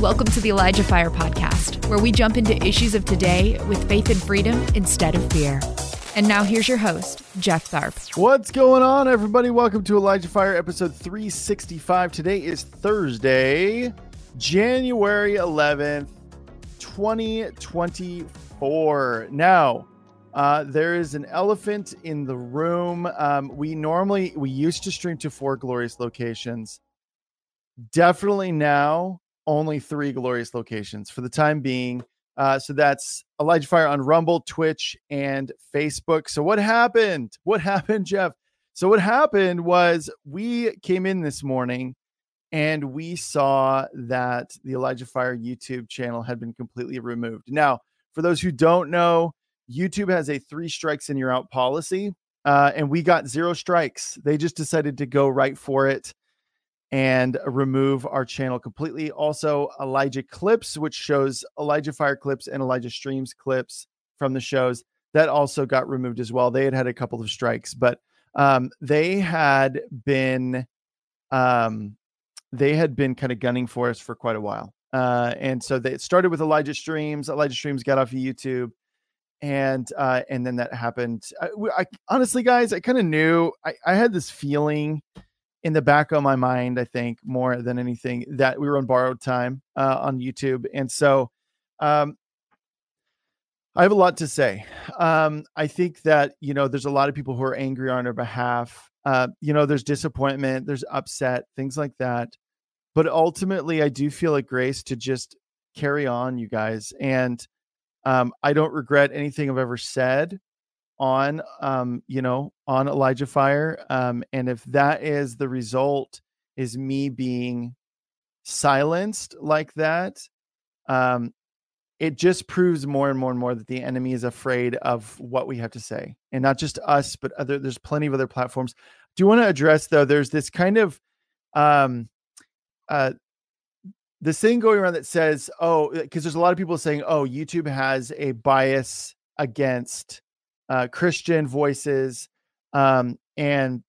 Welcome to the Elijah Fire Podcast, where we jump into issues of today with faith and freedom instead of fear. And now here's your host, Jeff Tharp. What's going on, everybody? Welcome to Elijah Fire episode 365. Today is Thursday, January 11th, 2024. Now, uh, there is an elephant in the room. Um, we normally we used to stream to four glorious locations. Definitely now only three glorious locations for the time being. Uh, so that's Elijah Fire on Rumble, Twitch, and Facebook. So what happened? What happened, Jeff? So what happened was we came in this morning and we saw that the Elijah Fire YouTube channel had been completely removed. Now, for those who don't know, YouTube has a three strikes and you're out policy. Uh, and we got zero strikes. They just decided to go right for it and remove our channel completely. Also, Elijah Clips, which shows Elijah Fire clips and Elijah Streams clips from the shows, that also got removed as well. They had had a couple of strikes, but um, they had been um, they had been kind of gunning for us for quite a while. Uh, and so they started with Elijah Streams. Elijah Streams got off of YouTube, and uh, and then that happened. I, I honestly, guys, I kind of knew. I, I had this feeling in the back of my mind, I think more than anything that we were on borrowed time uh, on YouTube, and so um, I have a lot to say. Um, I think that you know there's a lot of people who are angry on our behalf. Uh, you know, there's disappointment, there's upset, things like that. But ultimately, I do feel a grace to just carry on, you guys, and um, I don't regret anything I've ever said on um you know on elijah fire um and if that is the result is me being silenced like that um it just proves more and more and more that the enemy is afraid of what we have to say and not just us but other there's plenty of other platforms. Do you want to address though there's this kind of um uh this thing going around that says oh because there's a lot of people saying oh youtube has a bias against uh, Christian voices. Um, and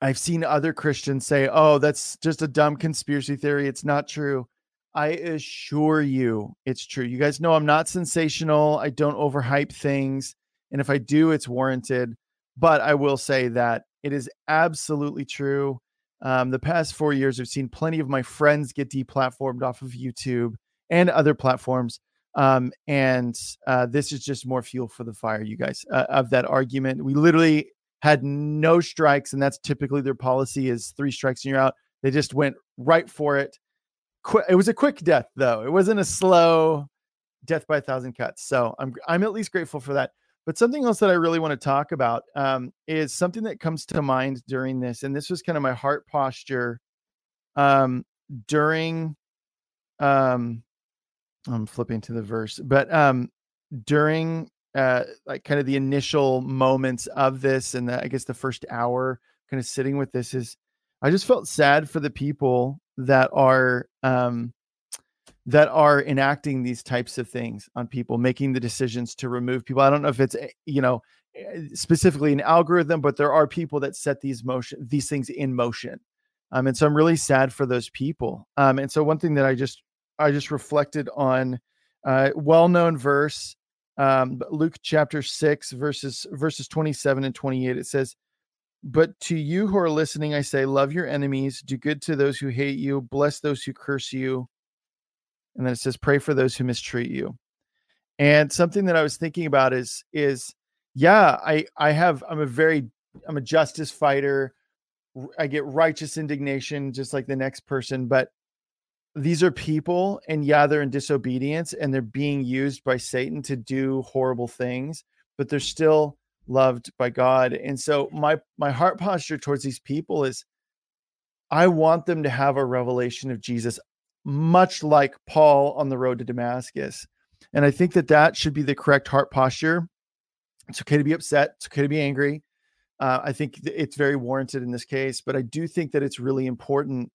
I've seen other Christians say, oh, that's just a dumb conspiracy theory. It's not true. I assure you it's true. You guys know I'm not sensational. I don't overhype things. And if I do, it's warranted. But I will say that it is absolutely true. Um, the past four years, I've seen plenty of my friends get deplatformed off of YouTube and other platforms um, and uh, this is just more fuel for the fire, you guys, uh, of that argument. We literally had no strikes, and that's typically their policy is three strikes and you're out. They just went right for it. Qu- it was a quick death, though. It wasn't a slow death by a thousand cuts. So I'm I'm at least grateful for that. But something else that I really want to talk about um, is something that comes to mind during this, and this was kind of my heart posture um, during um, I'm flipping to the verse, but um, during uh, like kind of the initial moments of this, and the, I guess the first hour, kind of sitting with this is, I just felt sad for the people that are um, that are enacting these types of things on people, making the decisions to remove people. I don't know if it's eh, you know eh, specifically an algorithm, but there are people that set these motion these things in motion. Um, and so I'm really sad for those people. Um, and so one thing that I just I just reflected on uh, well-known verse, um, Luke chapter six, verses verses twenty-seven and twenty-eight. It says, "But to you who are listening, I say, love your enemies, do good to those who hate you, bless those who curse you." And then it says, "Pray for those who mistreat you." And something that I was thinking about is is yeah, I I have I'm a very I'm a justice fighter. I get righteous indignation just like the next person, but these are people and yeah they're in disobedience and they're being used by satan to do horrible things but they're still loved by god. And so my my heart posture towards these people is i want them to have a revelation of jesus much like paul on the road to damascus. And i think that that should be the correct heart posture. It's okay to be upset. It's okay to be angry. Uh, i think it's very warranted in this case but i do think that it's really important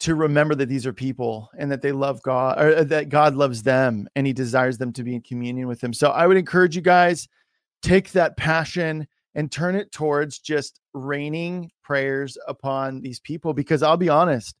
to remember that these are people and that they love God or uh, that God loves them and he desires them to be in communion with him. So I would encourage you guys take that passion and turn it towards just raining prayers upon these people because I'll be honest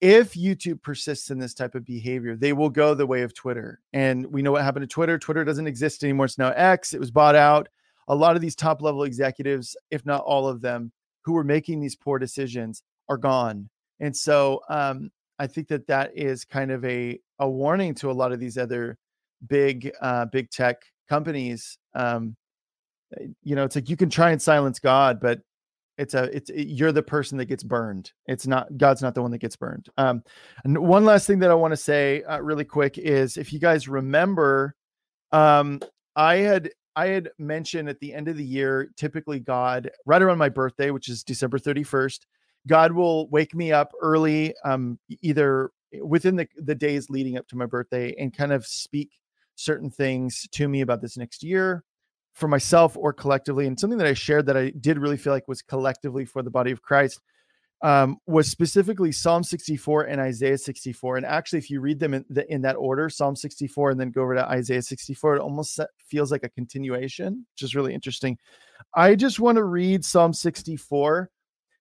if YouTube persists in this type of behavior, they will go the way of Twitter. And we know what happened to Twitter. Twitter doesn't exist anymore. It's now X. It was bought out. A lot of these top level executives, if not all of them, who were making these poor decisions are gone. And so um, I think that that is kind of a, a warning to a lot of these other big, uh, big tech companies. Um, eh, you know, it's like you can try and silence God, but it's a it's it, you're the person that gets burned it's not god's not the one that gets burned um and one last thing that i want to say uh, really quick is if you guys remember um i had i had mentioned at the end of the year typically god right around my birthday which is december 31st god will wake me up early um either within the the days leading up to my birthday and kind of speak certain things to me about this next year for myself or collectively. And something that I shared that I did really feel like was collectively for the body of Christ um, was specifically Psalm 64 and Isaiah 64. And actually, if you read them in, the, in that order, Psalm 64 and then go over to Isaiah 64, it almost feels like a continuation, which is really interesting. I just want to read Psalm 64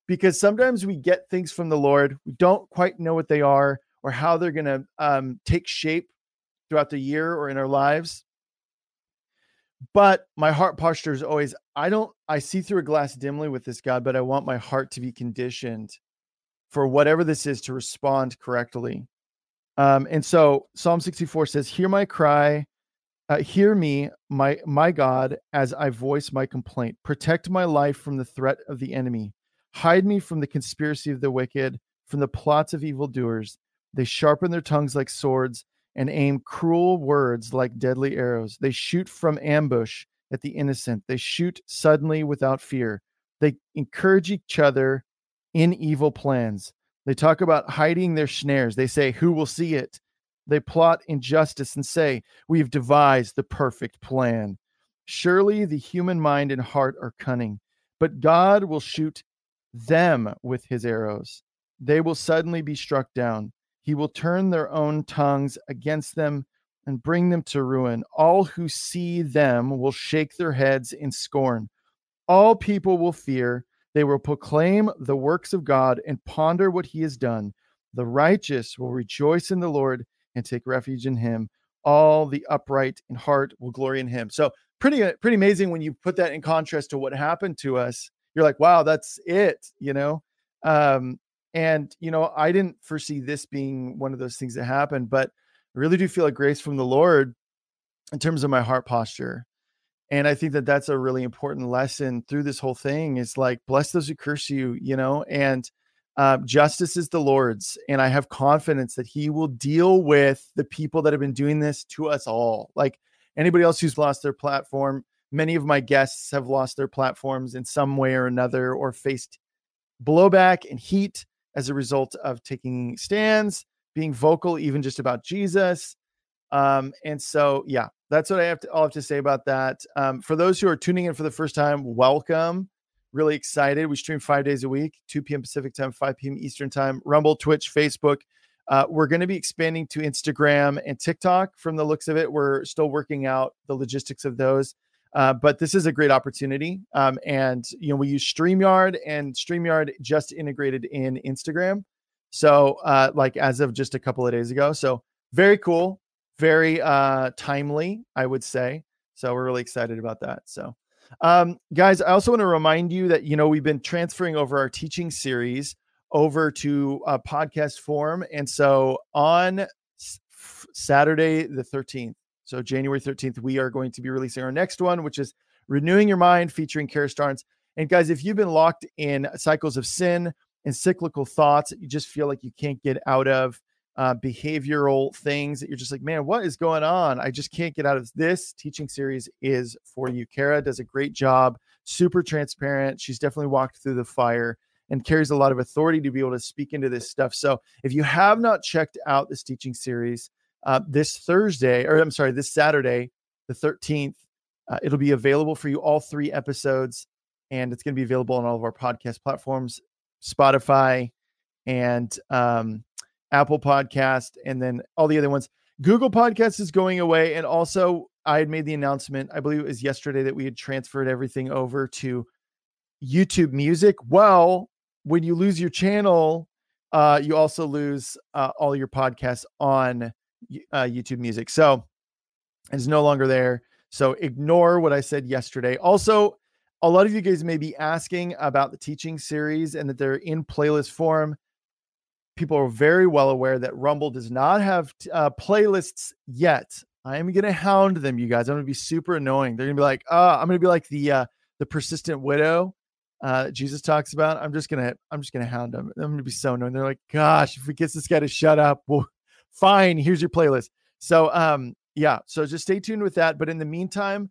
because sometimes we get things from the Lord, we don't quite know what they are or how they're going to um, take shape throughout the year or in our lives. But my heart posture is always i don't i see through a glass dimly with this god but i want my heart to be conditioned for whatever this is to respond correctly. Um, and so psalm 64 says hear my cry uh, hear me my my god as i voice my complaint. Protect my life from the threat of the enemy hide me from the conspiracy of the wicked from the plots of evildoers they sharpen their tongues like swords and aim cruel words like deadly arrows. They shoot from ambush at the innocent. They shoot suddenly without fear. They encourage each other in evil plans. They talk about hiding their snares. They say, Who will see it? They plot injustice and say, We have devised the perfect plan. Surely the human mind and heart are cunning, but God will shoot them with his arrows. They will suddenly be struck down. He will turn their own tongues against them and bring them to ruin. All who see them will shake their heads in scorn. All people will fear. They will proclaim the works of God and ponder what he has done. The righteous will rejoice in the Lord and take refuge in him. All the upright in heart will glory in him. So, pretty pretty amazing when you put that in contrast to what happened to us. You're like, wow, that's it, you know. Um, and, you know, I didn't foresee this being one of those things that happened, but I really do feel a grace from the Lord in terms of my heart posture. And I think that that's a really important lesson through this whole thing is like, bless those who curse you, you know, and uh, justice is the Lord's. And I have confidence that He will deal with the people that have been doing this to us all. Like anybody else who's lost their platform, many of my guests have lost their platforms in some way or another or faced blowback and heat as a result of taking stands, being vocal, even just about Jesus. Um, and so, yeah, that's what I have to all have to say about that. Um, for those who are tuning in for the first time, welcome. Really excited. We stream five days a week, 2 p.m. Pacific time, 5 p.m. Eastern time, Rumble, Twitch, Facebook. Uh, we're going to be expanding to Instagram and TikTok from the looks of it. We're still working out the logistics of those. Uh, but this is a great opportunity. Um, and you know, we use StreamYard and StreamYard just integrated in Instagram. So uh, like as of just a couple of days ago. So very cool, very uh timely, I would say. So we're really excited about that. So um, guys, I also want to remind you that you know we've been transferring over our teaching series over to a podcast form. And so on Saturday the 13th, so January 13th, we are going to be releasing our next one, which is Renewing Your Mind featuring Kara Starnes. And guys, if you've been locked in cycles of sin and cyclical thoughts that you just feel like you can't get out of, uh, behavioral things that you're just like, man, what is going on? I just can't get out of this teaching series is for you. Kara does a great job, super transparent. She's definitely walked through the fire and carries a lot of authority to be able to speak into this stuff. So if you have not checked out this teaching series, uh, this Thursday, or I'm sorry, this Saturday, the 13th. Uh, it'll be available for you, all three episodes, and it's going to be available on all of our podcast platforms Spotify and um, Apple Podcast, and then all the other ones. Google Podcast is going away. And also, I had made the announcement, I believe it was yesterday, that we had transferred everything over to YouTube Music. Well, when you lose your channel, uh, you also lose uh, all your podcasts on uh, YouTube Music. So it's no longer there. So ignore what I said yesterday. Also, a lot of you guys may be asking about the teaching series and that they're in playlist form. People are very well aware that Rumble does not have uh, playlists yet. I am going to hound them, you guys. I'm going to be super annoying. They're going to be like, uh, I'm going to be like the uh, the persistent widow uh, Jesus talks about. I'm just gonna I'm just gonna hound them. I'm gonna be so annoying. They're like, gosh, if we get this guy to shut up, well, fine. Here's your playlist. So um, yeah. So just stay tuned with that. But in the meantime,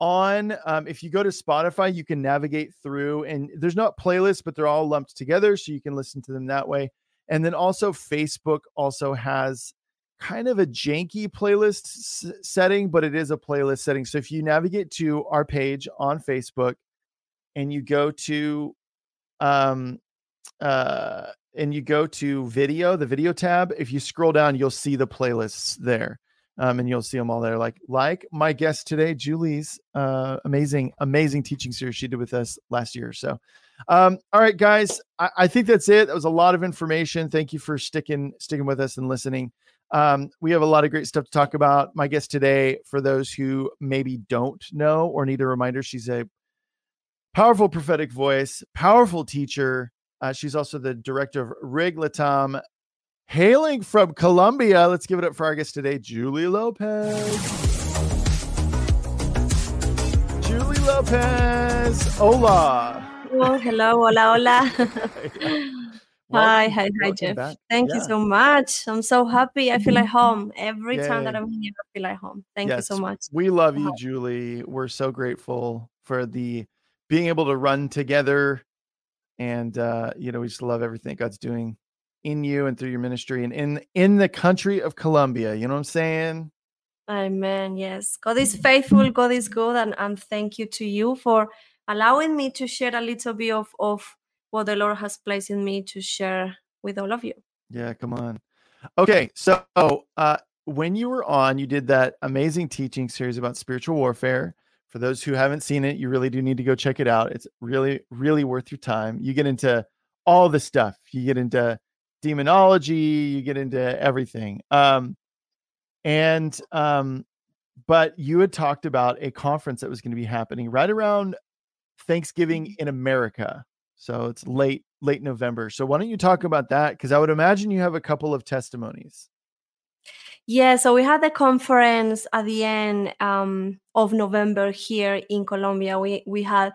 on um, if you go to Spotify, you can navigate through, and there's not playlists, but they're all lumped together, so you can listen to them that way. And then also Facebook also has kind of a janky playlist s- setting, but it is a playlist setting. So if you navigate to our page on Facebook and you go to um uh and you go to video, the video tab, if you scroll down, you'll see the playlists there. Um, and you'll see them all there. Like, like my guest today, Julie's uh, amazing, amazing teaching series she did with us last year. So, um, all right, guys, I, I think that's it. That was a lot of information. Thank you for sticking sticking with us and listening. Um, we have a lot of great stuff to talk about. My guest today, for those who maybe don't know or need a reminder, she's a powerful prophetic voice, powerful teacher. Uh, she's also the director of Rig Latam, hailing from Colombia. Let's give it up for our guest today, Julie Lopez. Julie Lopez. Hola. Oh, hello, hola, hola. Hi, hi, hi, Jeff. Back. Thank yeah. you so much. I'm so happy. I feel like home every Yay. time that I'm here. I feel like home. Thank yes. you so much. We love you, Julie. We're so grateful for the being able to run together, and uh, you know, we just love everything God's doing in you and through your ministry and in in the country of Colombia. You know what I'm saying? Amen. Yes, God is faithful. God is good, and and thank you to you for allowing me to share a little bit of of what the Lord has placed in me to share with all of you. Yeah, come on. Okay, so uh, when you were on, you did that amazing teaching series about spiritual warfare. For those who haven't seen it, you really do need to go check it out. It's really, really worth your time. You get into all the stuff. You get into demonology. You get into everything. Um, and um, but you had talked about a conference that was going to be happening right around Thanksgiving in America. So it's late late November. So why don't you talk about that? Because I would imagine you have a couple of testimonies. Yeah, so we had the conference at the end um, of November here in Colombia. We we had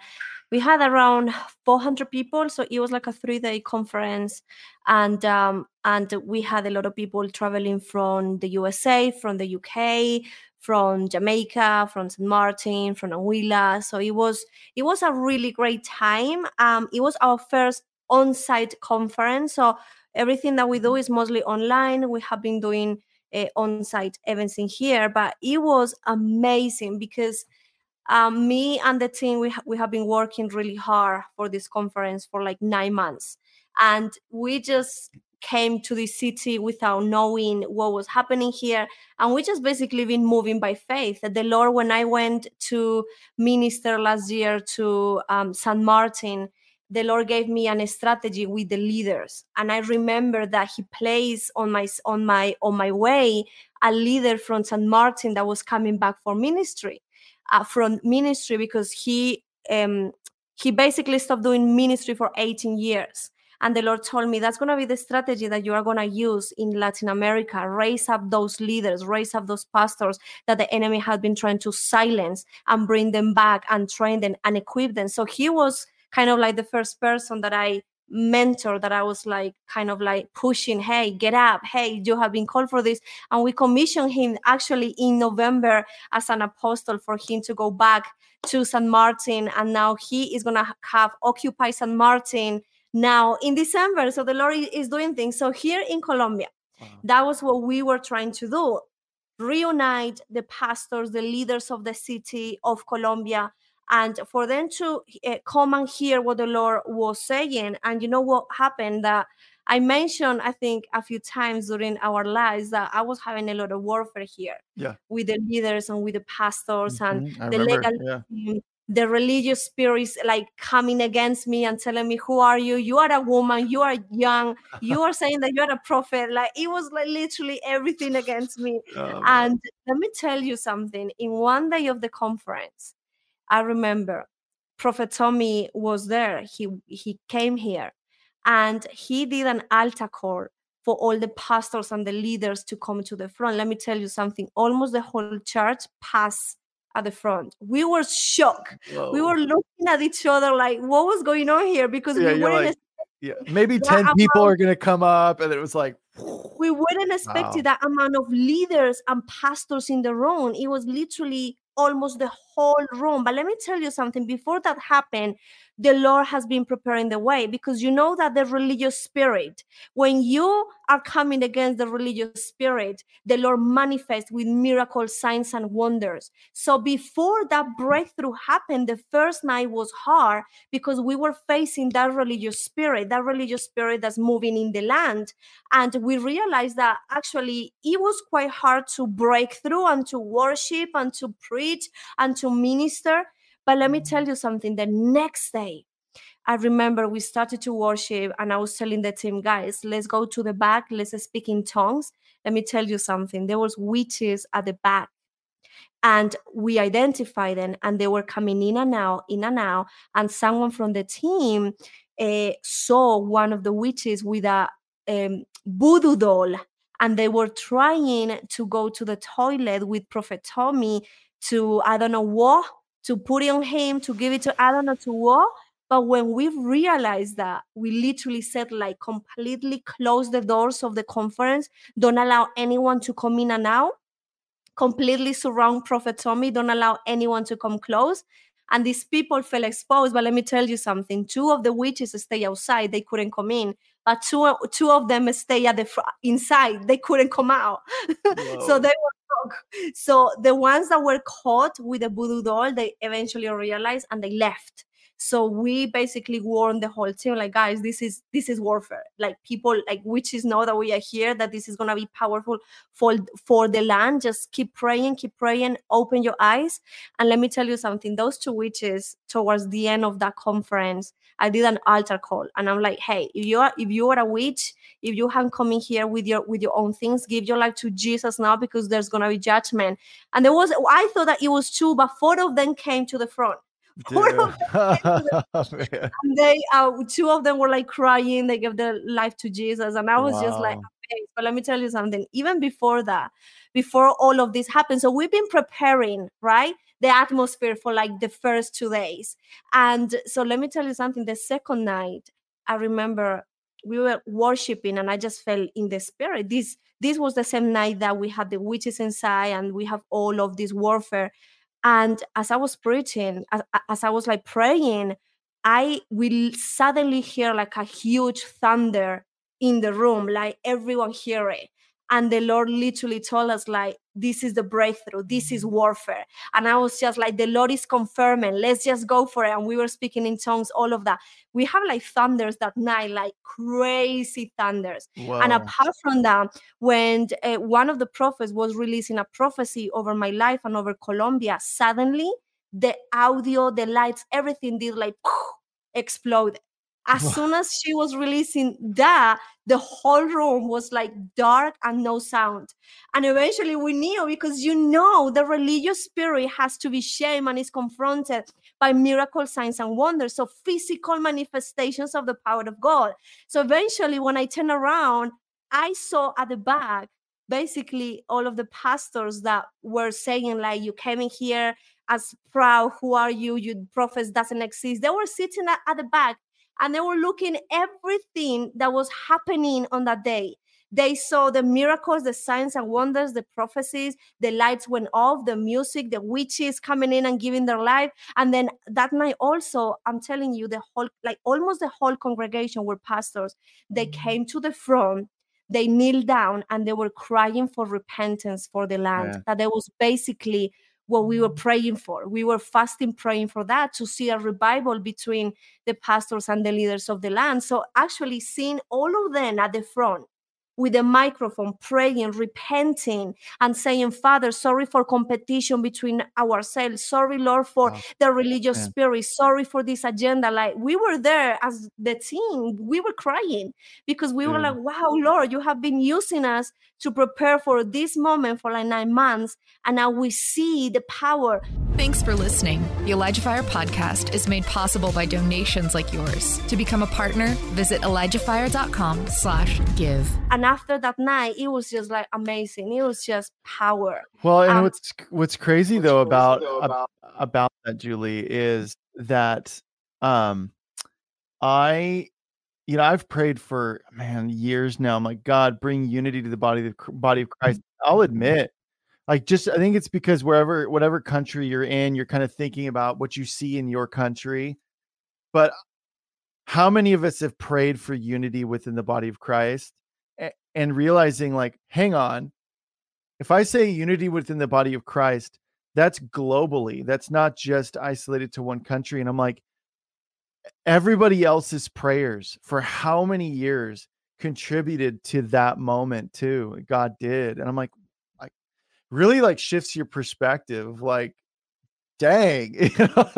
we had around 400 people, so it was like a three day conference, and um, and we had a lot of people traveling from the USA, from the UK, from Jamaica, from St. Martin, from Anguilla. So it was it was a really great time. Um, it was our first on-site conference. So everything that we do is mostly online. We have been doing uh, on-site events in here, but it was amazing because um, me and the team we ha- we have been working really hard for this conference for like nine months, and we just came to the city without knowing what was happening here. And we just basically been moving by faith. That the Lord, when I went to minister last year to um, San Martin, the Lord gave me an strategy with the leaders. And I remember that He placed on my on my on my way a leader from San Martin that was coming back for ministry, uh, from ministry because he um, he basically stopped doing ministry for 18 years and the Lord told me that's going to be the strategy that you are going to use in Latin America. Raise up those leaders, raise up those pastors that the enemy had been trying to silence and bring them back and train them and equip them. So he was kind of like the first person that I mentor that I was like kind of like pushing, hey, get up, hey, you have been called for this. And we commissioned him actually in November as an apostle for him to go back to San Martin. And now he is gonna have Occupy San Martin now in December. So the Lord is doing things. So here in Colombia, wow. that was what we were trying to do reunite the pastors, the leaders of the city of Colombia, and for them to uh, come and hear what the Lord was saying. And you know what happened? That I mentioned, I think, a few times during our lives that I was having a lot of warfare here yeah. with the leaders and with the pastors mm-hmm. and I the remember. legal yeah the religious spirits like coming against me and telling me who are you you are a woman you are young you are saying that you're a prophet like it was like literally everything against me oh, and let me tell you something in one day of the conference i remember prophet tommy was there he he came here and he did an altar call for all the pastors and the leaders to come to the front let me tell you something almost the whole church passed at the front. We were shocked. Whoa. We were looking at each other like, what was going on here? Because yeah, we weren't. Like, yeah, maybe 10 people are going to come up. And it was like, we wouldn't expect wow. that amount of leaders and pastors in the room. It was literally almost the whole room. But let me tell you something before that happened, the Lord has been preparing the way because you know that the religious spirit, when you are coming against the religious spirit, the Lord manifests with miracles, signs, and wonders. So before that breakthrough happened, the first night was hard because we were facing that religious spirit, that religious spirit that's moving in the land. And we realized that actually it was quite hard to break through and to worship and to preach and to minister but let me mm-hmm. tell you something the next day, I remember we started to worship, and I was telling the team, guys, let's go to the back, let's speak in tongues. Let me tell you something. There was witches at the back, and we identified them, and they were coming in and out, in and out. And someone from the team uh, saw one of the witches with a um, voodoo doll, and they were trying to go to the toilet with Prophet Tommy to I don't know what to put it on him, to give it to I don't know to what. But when we realized that, we literally said like completely close the doors of the conference, don't allow anyone to come in and out, completely surround Prophet Tommy, don't allow anyone to come close. And these people felt exposed. But let me tell you something: two of the witches stay outside; they couldn't come in. But two two of them stay at the fr- inside; they couldn't come out. so they were so the ones that were caught with the voodoo doll, they eventually realized and they left. So we basically warned the whole team, like, guys, this is this is warfare. Like people, like witches know that we are here, that this is gonna be powerful for for the land. Just keep praying, keep praying, open your eyes. And let me tell you something, those two witches towards the end of that conference, I did an altar call and I'm like, hey, if you are if you are a witch, if you have come in here with your with your own things, give your life to Jesus now because there's gonna be judgment. And there was I thought that it was two, but four of them came to the front. Four of them and they uh, two of them were like crying, they gave their life to Jesus. And I was wow. just like but let me tell you something, even before that, before all of this happened. So we've been preparing, right? the atmosphere for like the first two days. And so let me tell you something. The second night, I remember we were worshiping and I just felt in the spirit. This this was the same night that we had the witches inside and we have all of this warfare. And as I was preaching, as, as I was like praying, I will suddenly hear like a huge thunder in the room, like everyone hear it and the lord literally told us like this is the breakthrough this is mm-hmm. warfare. And i was just like the lord is confirming let's just go for it. And we were speaking in tongues all of that. We have like thunders that night like crazy thunders. Wow. and apart from that when uh, one of the prophets was releasing a prophecy over my life and over colombia suddenly the audio the lights everything did like explode as soon as she was releasing that the whole room was like dark and no sound. And eventually we knew because you know the religious spirit has to be shamed and is confronted by miracle signs and wonders so physical manifestations of the power of god. So eventually when i turned around i saw at the back basically all of the pastors that were saying like you came in here as proud. Who are you? You prophets doesn't exist. They were sitting at, at the back and they were looking everything that was happening on that day they saw the miracles the signs and wonders the prophecies the lights went off the music the witches coming in and giving their life and then that night also i'm telling you the whole like almost the whole congregation were pastors they mm-hmm. came to the front they kneeled down and they were crying for repentance for the land yeah. that there was basically what we were mm-hmm. praying for. We were fasting, praying for that to see a revival between the pastors and the leaders of the land. So, actually, seeing all of them at the front, with a microphone, praying, repenting, and saying, Father, sorry for competition between ourselves. Sorry, Lord, for Wow. the religious spirit. Sorry for this agenda. Like we were there as the team, we were crying because we were like, wow, Lord, you have been using us to prepare for this moment for like nine months. And now we see the power. Thanks for listening. The Elijah Fire podcast is made possible by donations like yours. To become a partner, visit ElijahFire.com slash give. And after that night, it was just like amazing. It was just power. Well, and Um, what's what's crazy though about ab- about that, Julie, is that um I you know, I've prayed for man years now. I'm like, God, bring unity to the body of the body of Christ. I'll admit, like, just I think it's because wherever, whatever country you're in, you're kind of thinking about what you see in your country. But how many of us have prayed for unity within the body of Christ and realizing, like, hang on, if I say unity within the body of Christ, that's globally, that's not just isolated to one country. And I'm like, everybody else's prayers for how many years contributed to that moment too. God did. And I'm like, really like shifts your perspective. Like, dang. you know,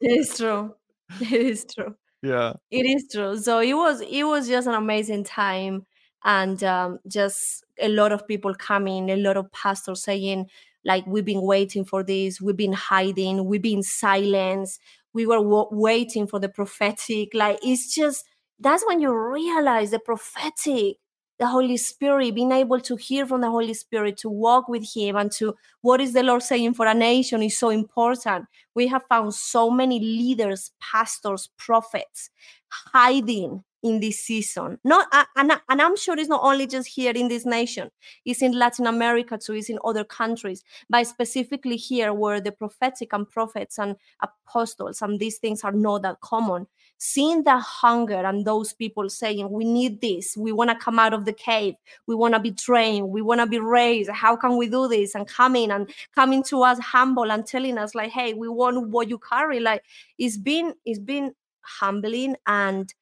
It is true. It is true. yeah. It is true. So it was it was just an amazing time and um, just a lot of people coming, a lot of pastors saying like we've been waiting for this, we've been hiding, we've been silenced, we were w- waiting for the prophetic. Like it's just that's when you realize the prophetic, the Holy Spirit, being able to hear from the Holy Spirit, to walk with Him, and to what is the Lord saying for a nation is so important. We have found so many leaders, pastors, prophets hiding in this season. Not and, and I'm sure it's not only just here in this nation, it's in Latin America too, it's in other countries, but specifically here where the prophetic and prophets and apostles and these things are not that common. Seeing the hunger and those people saying, We need this, we want to come out of the cave, we want to be trained, we want to be raised. How can we do this? And coming and coming to us humble and telling us, like, hey, we want what you carry. Like it's been it's been humbling and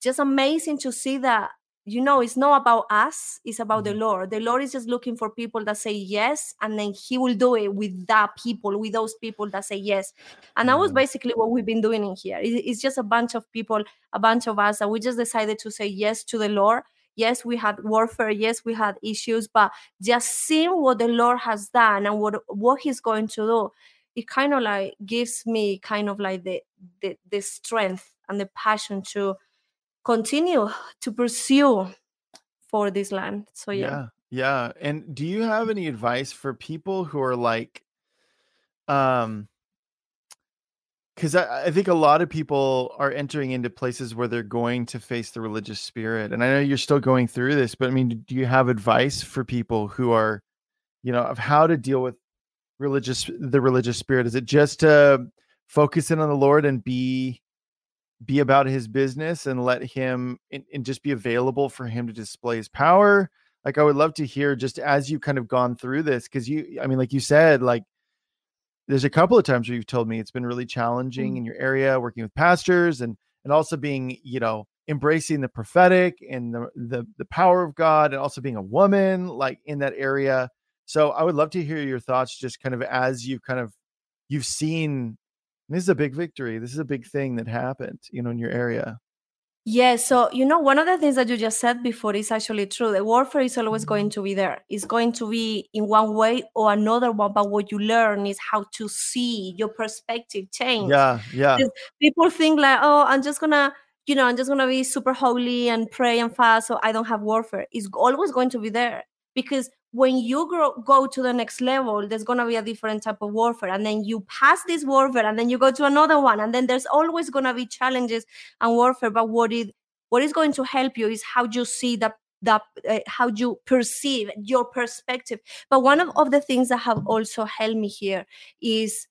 just amazing to see that you know it's not about us it's about the lord. The lord is just looking for people that say yes and then he will do it with that people with those people that say yes. And that was Mhm. basically what we've been doing in here. It's just a bunch of people a bunch of us that we just decided to say yes to the lord. Yes we had warfare yes we had issues but just seeing what the lord has done and what what he's going to do it kind of like gives me kind of like the the, the strength and the passion to continue to pursue for this land so yeah, Yeah. Yeah. And do you have any advice for people who are like, um, because I, I think a lot of people are entering into places where they're going to face the religious spirit. And I know you're still going through this, but I mean, do you have advice for people who are, you know, of how to deal with religious the religious spirit? Is it just to focus in on the Lord and be be about his business and let him and, and just be available for him to display his power? Like I would love to hear just as you've kind of gone through this, because you I mean, like you said, like there's a couple of times where you've told me it's been really challenging Mm. in your area working with pastors and and also being you know embracing the prophetic and the, the the power of god and also being a woman like in that area so i would love to hear your thoughts just kind of as you've kind of you've seen this is a big victory this is a big thing that happened you know in your area Yeah, so you know, one of the things that you just said before is actually true. The warfare is always going mm-hmm. to be there. It's going to be in one way or another one, but what you learn is how to see your perspective change. yeah yeah people think like, oh, I'm just gonna, you know, I'm just gonna be super holy and pray and fast, so I don't have warfare. It's always going to be there because when you grow, go to the next level, there's gonna be a different type of warfare, and then you pass this warfare, and then you go to another one, and then there's always gonna be challenges and warfare. But what it what is going to help you is how you see that that uh, how you perceive your perspective. But one of, of the things that have also helped me here is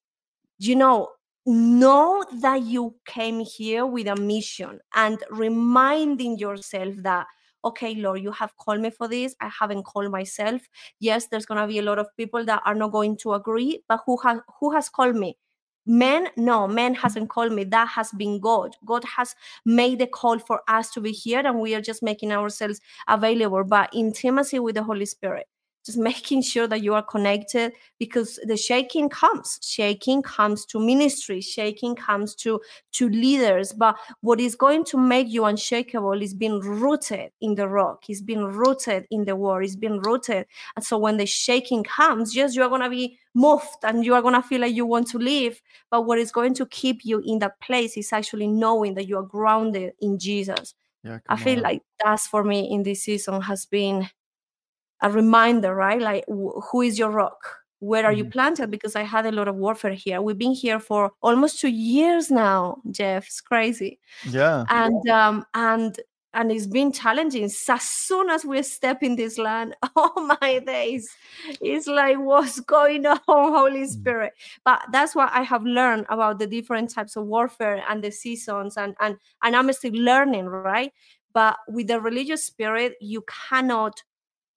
you know know that you came here with a mission and reminding yourself that okay lord you have called me for this i haven't called myself. Yes there's going to be a lot of people that are not going to agree but who has who has called me? Men, no men mm-hmm. hasn't called me. That has been god. God has made the call for us to be here and we are just making ourselves available but intimacy with the holy spirit just making sure that you are connected because the shaking comes. Shaking comes to ministry shaking comes to to leaders. But what is going to make you unshakable is being rooted in the rock is being rooted in the word is being rooted. And so when the shaking comes yes you are going to be moved and you are going to feel like you want to leave. But what is going to keep you in that place is actually knowing that you are grounded in jesus. Yeah, i feel on. like that's for me in this season has been a reminder, right? Like, wh- who is your rock? Where are you Mhm. planted? Because I had a lot of warfare here. We've been here for almost two years now, Jeff. It's crazy, yeah, and um, and and it's been challenging. So as soon as we step in this land, oh my days, it's like what's going on, Holy Spirit. But that's what I have learned about the different types of warfare and the seasons, and and and I'm still learning, right? But with the religious spirit, you cannot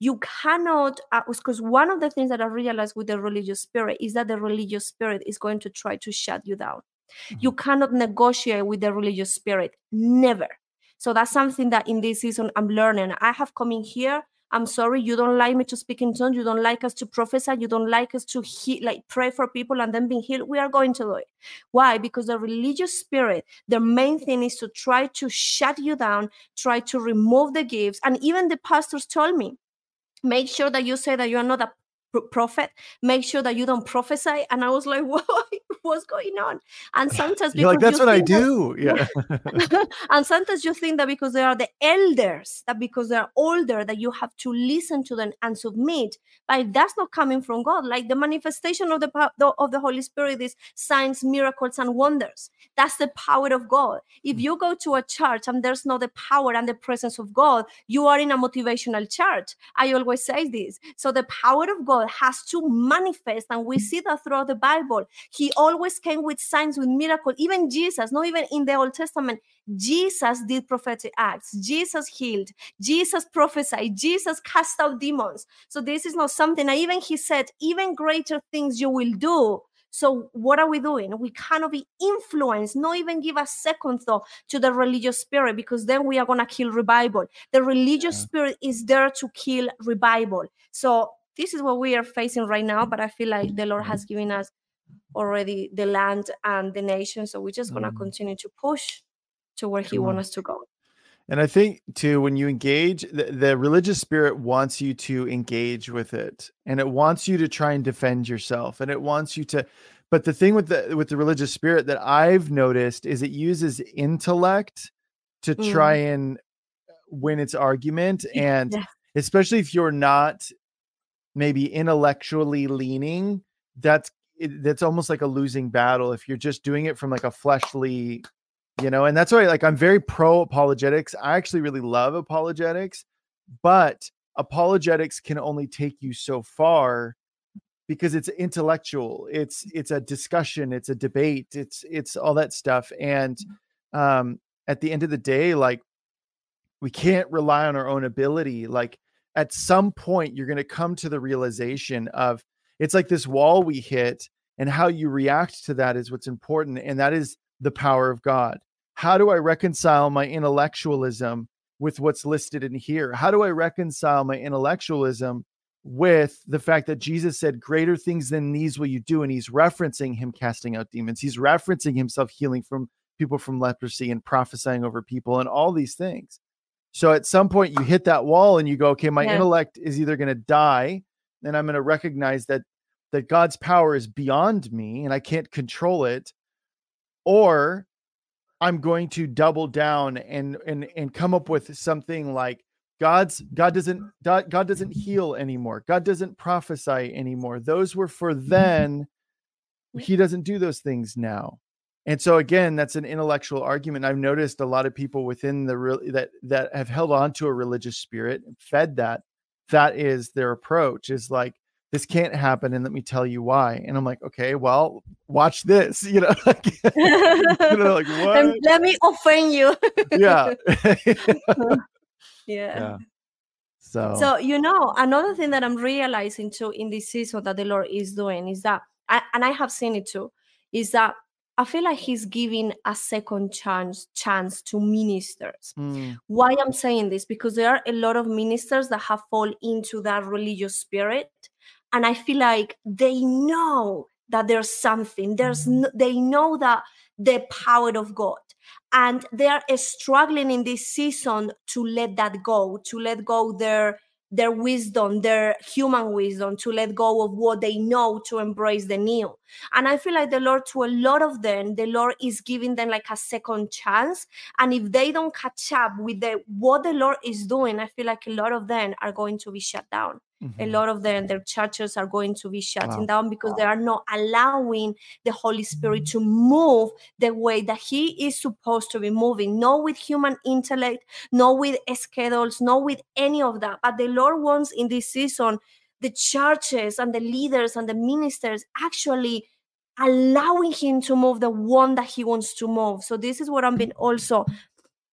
you cannot uh, because one of the things that i realized with the religious spirit is that the religious spirit is going to try to shut you down. You mm-hmm. cannot negotiate with the religious spirit never. So that's something that in this season i'm learning. I have come in here. I'm sorry you don't like me to speak in tongues. You don't like us to prophesy. You don't like us to he- like pray for people and then being healed. We are going to do it. Why? Because the religious spirit the main thing is to try to shut you down try to remove the gifts. And even the pastors told me make sure that you say that you are not a prophet make sure that you don't prophesy and i was like what what's going on and sometimes you're like that's what I think that- do. Yeah, and sometimes you think that because they are the elders, that because they're older, that you have to listen to them and submit. But that's not coming from God. Like the manifestation of the of the Holy Spirit is signs, miracles, and wonders. That's the power of God. If mm. you go to a church and there's not the power and the presence of God, you are in a motivational church. I always say this. So the power of God has to manifest, and we see that throughout the Bible. He always came with signs, with miracles. Even Jesus, not even in the Old Testament, Jesus did prophetic acts. Jesus healed. Jesus prophesied. Jesus cast out demons. So this is not something. And even he said, even greater things you will do. So what are we doing? We cannot be influenced, not even give a second thought to the religious spirit, because then we are gonna kill revival. The religious Yeah. spirit is there to kill revival. So this is what we are facing right now. But I feel like the Lord has given us already the land and the nation. So we're just gonna Mm. continue to push to where He Come wants us to go. And I think too, when you engage, the, the religious spirit wants you to engage with it, and it wants you to try and defend yourself, and it wants you to. But the thing with the with the religious spirit that I've noticed is it uses intellect to Mm. try and win its argument, and Yeah. especially if you're not maybe intellectually leaning, that's it, that's almost like a losing battle if you're just doing it from like a fleshly you know and that's why like i'm very pro apologetics i actually really love apologetics but apologetics can only take you so far because it's intellectual it's it's a discussion it's a debate it's it's all that stuff and um at the end of the day like we can't rely on our own ability like at some point you're going to come to the realization of it's like this wall we hit and how you react to that is what's important and that is the power of god. How do i reconcile my intellectualism with what's listed in here? How do i reconcile my intellectualism with the fact that jesus said greater things than these will you do and he's referencing him casting out demons. He's referencing himself healing from people from leprosy and prophesying over people and all these things so at some point you hit that wall and you go okay my Yeah. intellect is either going to die and i'm going to recognize that that god's power is beyond me and i can't control it or i'm going to double down and and and come up with something like god's god doesn't god God doesn't heal anymore god doesn't prophesy anymore. Those were for mm-hmm. then. He doesn't do those things now and so again that's an intellectual argument i've noticed a lot of people within the real that that have held on to a religious spirit fed that that is their approach is like this can't happen and let me tell you why and i'm like okay well watch this you know like, you know, like Let, what let me offend you. yeah yeah. yeah so, So you know, another thing that I'm realizing too in this season that the Lord is doing is that, I, and I have seen it too, is that I feel like he's giving a second chance chance to ministers. Mm, Why I'm saying this? Because there are a lot of ministers that have fallen into that religious spirit, and I feel like they know that there's something. There's no, they know that the power of God, and they are struggling in this season to let that go, to let go their their wisdom, their human wisdom, to let go of what they know to embrace the new. And I feel like the Lord, to a lot of them, the Lord is giving them like a second chance. And if they don't catch up with the what the Lord is doing, I feel like a lot of them are going to be shut down. A mhm. lot of them, their churches are going to be shutting Wow. down because they are not allowing the Holy Spirit to move the way that He is supposed to be moving, not with human intellect, not with schedules, not with any of that. But the Lord wants in this season the churches and the leaders and the ministers actually allowing him to move the one that he wants to move. So this is what I've been also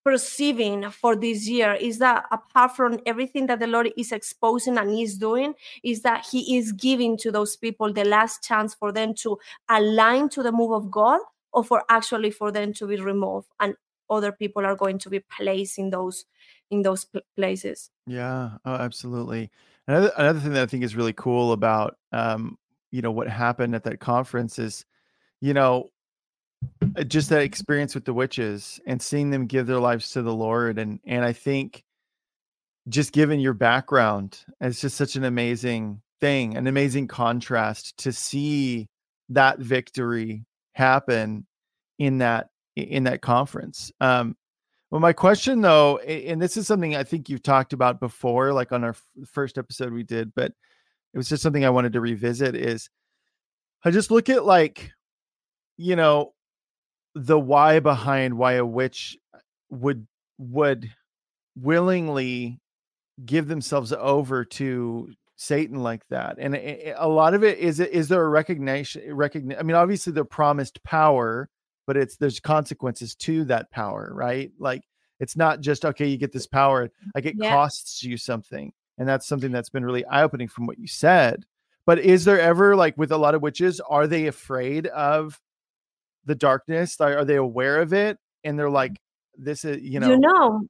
perceiving for this year is that apart from everything that the Lord is exposing and is doing, is that He is giving to those people the last chance for them to align to the move of God or for actually for them to be removed and other people are going to be placed in those in those pl- places. Yeah. Oh, absolutely. Another another thing that I think is really cool about um, you know, what happened at that conference is, you know, just that experience with the witches and seeing them give their lives to the Lord and and I think just given your background, it's just such an amazing thing, an amazing contrast to see that victory happen in that in that conference. Um well, my question though, and this is something I think you've talked about before, like on our first episode we did, but it was just something I wanted to revisit is I just look at like, you know, the why behind why a witch uh, would would willingly give themselves over to Satan like that. And a lot of it is is there a recognition recognition I mean obviously they're promised power, but it's there's consequences to that power, right? Like it's not just okay, you get this power, like it Yeah. costs you something. And that's something that's been really eye-opening from what you said. But is there ever like with a lot of witches, are they afraid of the darkness? Are, are they aware of it? And they're mm. like, this is, you know, you know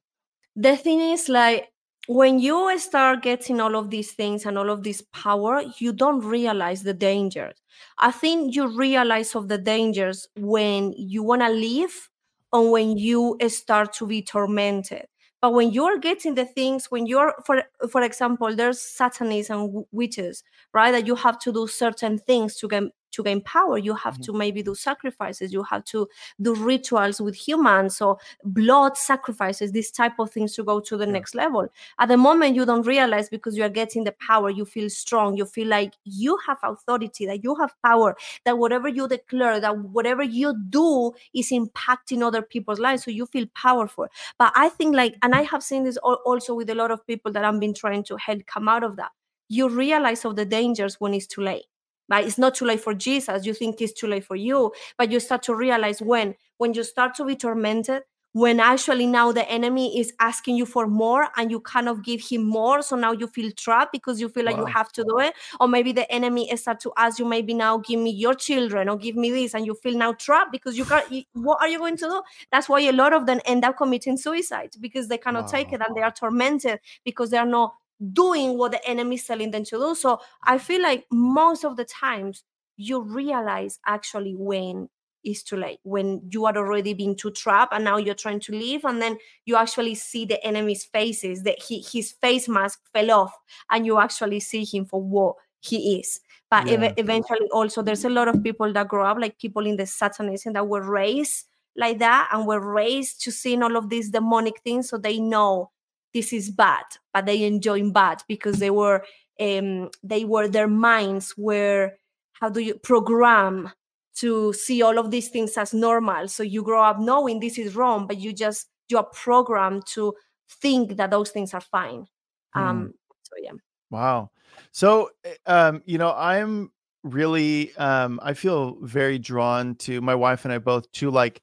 the thing is like when you start getting all of these things and all of this power you don't realize the dangers i think you realize of the dangers when you want to leave or when you start to be tormented but when you're getting the things when you're for for example there's satanists and witches right that you have to do certain things to gain to gain power you have Mhm. to maybe do sacrifices you have to do rituals with humans or blood sacrifices these type of things to go to the Yeah. next level at the moment you don't realize because you are getting the power you feel strong you feel like you have authority that you have power that whatever you declare that whatever you do is impacting other people's lives so you feel powerful but i think like and i have seen this also with a lot of people that i've been trying to help come out of that you realize of the dangers when it's too late but it's not too late for jesus. You think it's too late for you but you start to realize when when you start to be tormented when actually now the enemy is asking you for more and you cannot give him more so now you feel trapped because you feel like Wow. you have to do it. Or maybe the enemy is start to ask you maybe now give me your children or give me this and you feel now trapped because you can't you- what are you going to do? That's why a lot of them end up committing suicide because they cannot take it and they are tormented because they are not doing what the enemy is telling them to do. So i feel like most of the times you realize actually when it's too late when you are already being too trapped and now you're trying to leave and then you actually see the enemy's faces that he, his face mask fell off and you actually see him for what he is. But ev- eventually also there's a lot of people that grow up like people in the satanism that were raised like that and were raised to seeing all of these demonic things so they know this is bad but they enjoy bad because they were um they were their minds were how do you program to see all of these things as normal. So you grow up knowing this is wrong but you just you are programmed to think that those things are fine. Um so yeah. Wow. So, eh, um, you know, I'm really, um, I feel very drawn to my wife and I both to like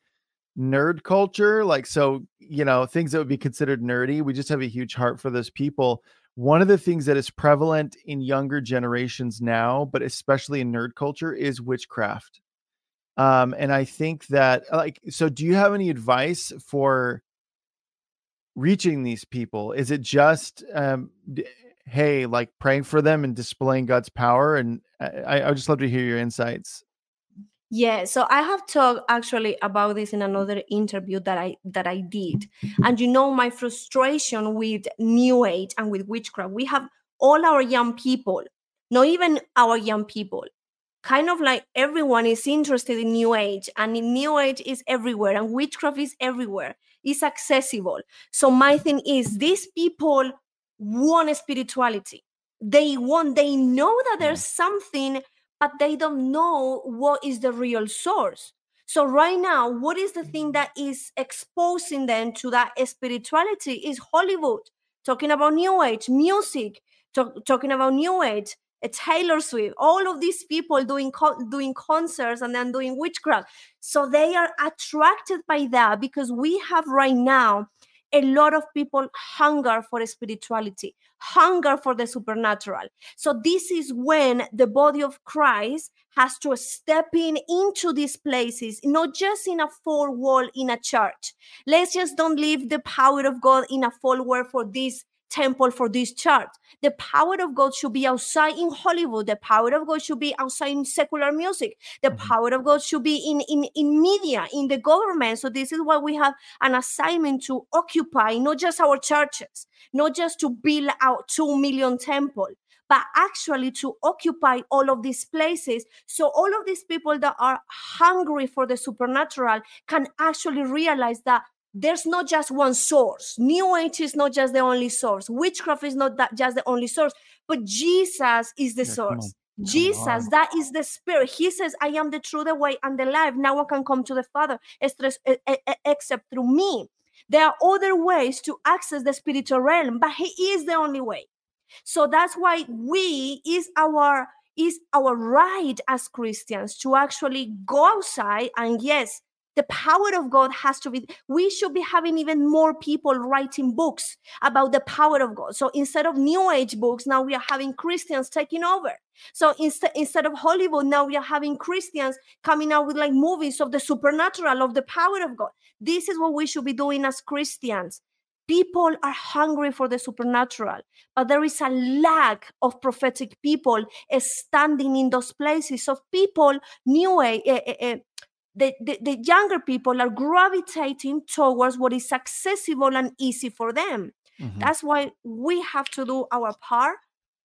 nerd culture. Like, so, you know, things that would be considered nerdy. We just have a huge heart for those people. One of the things that is prevalent in younger generations now, but especially in nerd culture, is witchcraft. Um, and I think that like so do you have any advice for reaching these people? Is it just um d- hey, like praying for them and displaying God's power? And I, I would just love to hear your insights. Yeah, so I have talked actually about this in another interview that I that I did. And you know my frustration with new age and with witchcraft. We have all our young people, not even our young people. Kind of like everyone is interested in new age and in new age is everywhere and witchcraft is everywhere. It's accessible. So my thing is these people want spirituality. They want they know that there's something but they don't know what is the real source. So right now, what is the thing that mm. is exposing them to that spirituality is Hollywood, talking about new age music, talk, talking about new age, a Taylor Swift, all of these people doing co- doing concerts and then doing witchcraft. So they are attracted by that because we have right now a lot of people hunger for spirituality, hunger for the supernatural. So this is when the body of Christ has to step in into these places, not just in a four wall in a church. Let's just don't leave the power of God in a four wall for this temple for this church. The power of God should be outside in Hollywood. The power of God should be outside in secular music. The mm-hmm. power of God should be in, in, in media, in the government. So this is why we have an assignment to occupy not just our churches, not just to build out two million temple, but actually to occupy all of these places so all of these people that are hungry for the supernatural can actually realize that there's not just one source. New Age is not just the only source. Witchcraft is not that just the only source, but Jesus is the yeah, source. Jesus, that is the spirit. He says, I am the true, the way, and the life. No one can come to the Father except through me. There are other ways to access the spiritual realm, but He is the only way. So that's why we is our is our right as Christians to actually go outside and yes, the power of God has to be, we should be having even more people writing books about the power of God. So instead of New Age books, now we are having Christians taking over. So instead, instead of Hollywood, now we are having Christians coming out with like movies of the supernatural, of the power of God. This is what we should be doing as Christians. People are hungry for the supernatural, but there is a lack of prophetic people standing in those places of people, new age, uh, uh, uh, the, the, the younger people are gravitating towards what is accessible and easy for them. Mm-hmm. That's why we have to do our part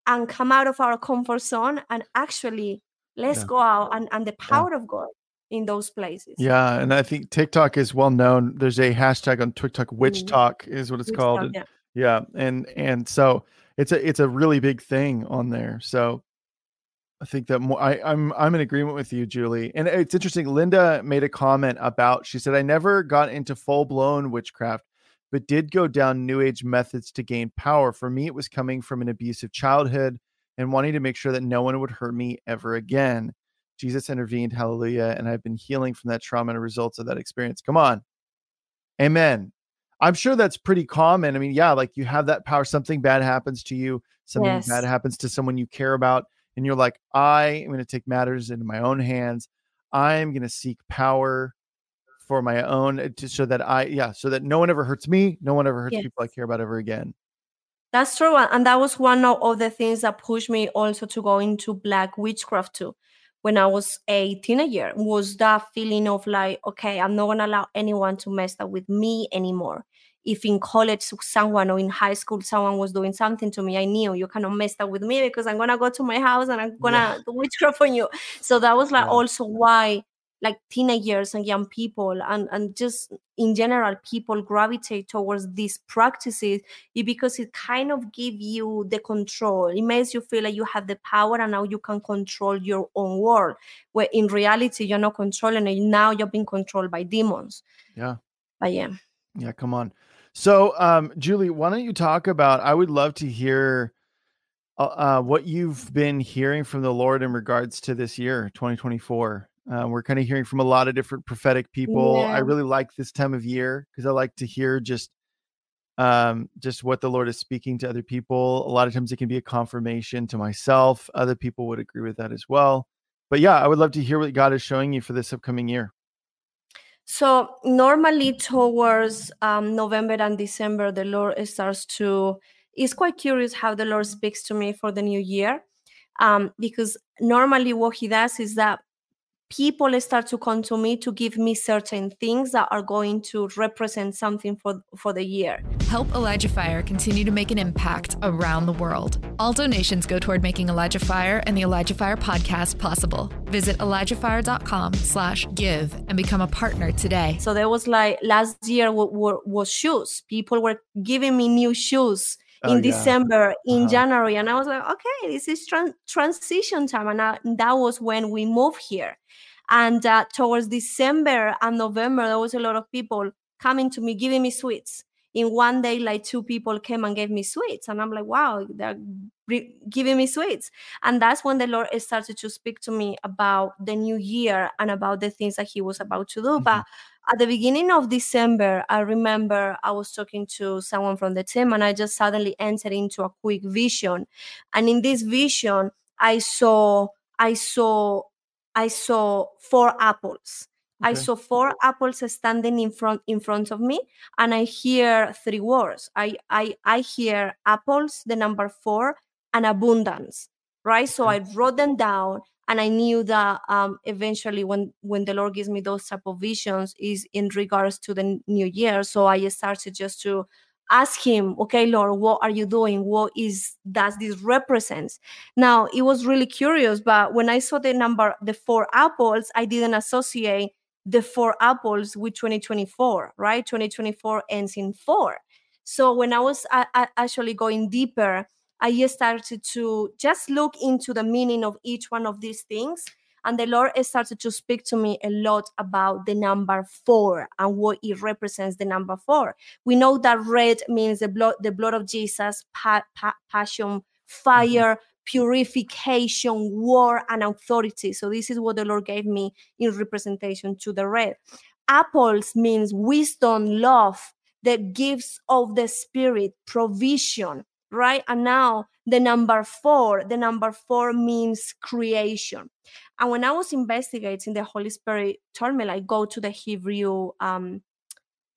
and come out of our comfort zone and actually let's yeah. go out and, and the power yeah. of God in those places. Yeah, and I think TikTok is well known. There's a hashtag on TikTok, witch mm-hmm. talk is what it's witch called. Talk, yeah. yeah, and and so it's a it's a really big thing on there. So I think that more, I, I'm I'm in agreement with you, Julie. And it's interesting. Linda made a comment about. She said, "I never got into full blown witchcraft, but did go down New Age methods to gain power. For me, it was coming from an abusive childhood and wanting to make sure that no one would hurt me ever again. Jesus intervened, Hallelujah, and I've been healing from that trauma and results of that experience. Come on, Amen. I'm sure that's pretty common. I mean, yeah, like you have that power. Something bad happens to you. Something yes. bad happens to someone you care about and you're like, I am going to take matters into my own hands. I am going to seek power for my own uh, to so that I, yeah, so that no one ever hurts me. No one ever hurts yes. people I care about ever again. That's true. And that was one of the things that pushed me also to go into black witchcraft too. When I was a teenager, was that feeling of like, okay, I'm not gonna allow anyone to mess up with me anymore if in college someone or in high school someone was doing something to me, I knew you cannot mess up with me because I'm gonna go to my house and I'm gonna yeah. do witchcraft on you. So that was like yeah. also why like teenagers and young people and, and just in general people gravitate towards these practices because it kind of give you the control it makes you feel like you have the power and now you can control your own world where in reality you're not controlling it now you're being controlled by demons yeah but yeah yeah come on so, um, Julie, why don't you talk about? I would love to hear uh, uh, what you've been hearing from the Lord in regards to this year, 2024. Uh, we're kind of hearing from a lot of different prophetic people. Yeah. I really like this time of year because I like to hear just um just what the lord is speaking to other people a lot of times it can be a confirmation to myself other people would agree with that as well but yeah, I would love to hear what God is showing you for this upcoming year. So normally towards um, November and December, the Lord starts to. It's quite curious how the Lord speaks to me for the new year, um, because normally what He does is that people start to come to me to give me certain things that are going to represent something for for the year. Help Elijah Fire continue to make an impact around the world. All donations go toward making Elijah Fire and the Elijah Fire podcast possible. Visit ElijahFire.com slash give and become a partner today. So there was like last year w- w- was shoes. People were giving me new shoes in Oh, yeah. December, in Uh-huh. January, and I was like, okay, this is tran- transition time, and I, that was when we moved here. And uh, towards December and November, there was a lot of people coming to me, giving me sweets. In one day, like two people came and gave me sweets, and I'm like, wow, they're re- giving me sweets. And that's when the Lord started to speak to me about the new year and about the things that He was about to do. But at the beginning of December, I remember I was talking to someone from the team and I just suddenly entered into a quick vision. And in this vision, I saw, I saw, I saw four apples. I saw four apples standing in front in front of me, and I hear three words. I I I hear apples, the number four, and abundance. Right. So I wrote them down and i knew that um, eventually when when the lord gives me those type of visions is in regards to the new year so i started just to ask him okay lord what are you doing? What is does this represents now it was really curious but when i saw the number the four apples i didn't associate the four apples with 2024 right? 2024 ends in four. So when i was actually going deeper I started to just look into the meaning of each one of these things. And the Lord started to speak to me a lot about the number four and what it represents the number four. We know that red means the blood, the blood of Jesus, pa- pa- passion, fire, mm-hmm. purification, war, and authority. So this is what the Lord gave me in representation to the red. Apples means wisdom, love, the gifts of the spirit, provision, right? And now the number four, the number four means creation. And when I was investigating, the Holy Spirit me, like, go to the Hebrew um,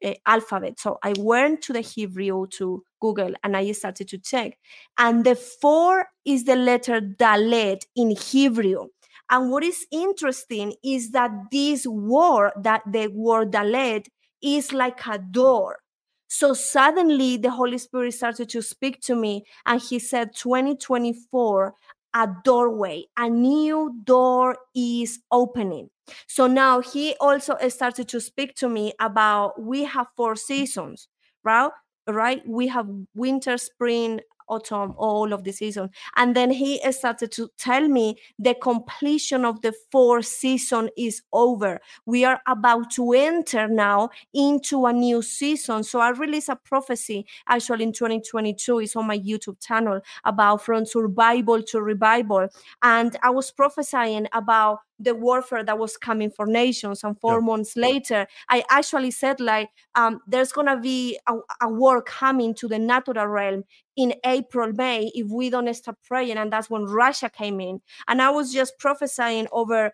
uh, alphabet. So I went to the Hebrew to Google and I started to check. And the four is the letter Dalet in Hebrew. And what is interesting is that this word, that the word Dalet, is like a door. So suddenly the Holy Spirit started to speak to me, and He said, 2024, a doorway, a new door is opening. So now He also started to speak to me about we have four seasons, right? Right? We have winter, spring, autumn, all of the season. And then he started to tell me the completion of the fourth season is over. We are about to enter now into a new season. So I released a prophecy actually in 2022. It's on my YouTube channel about from survival to revival. And I was prophesying about the warfare that was coming for nations. And four Yeah. months later, I actually said like, um, there's gonna be a, a war coming to the natural realm in April, May, if we don't stop praying. And that's when Russia came in. And I was just prophesying over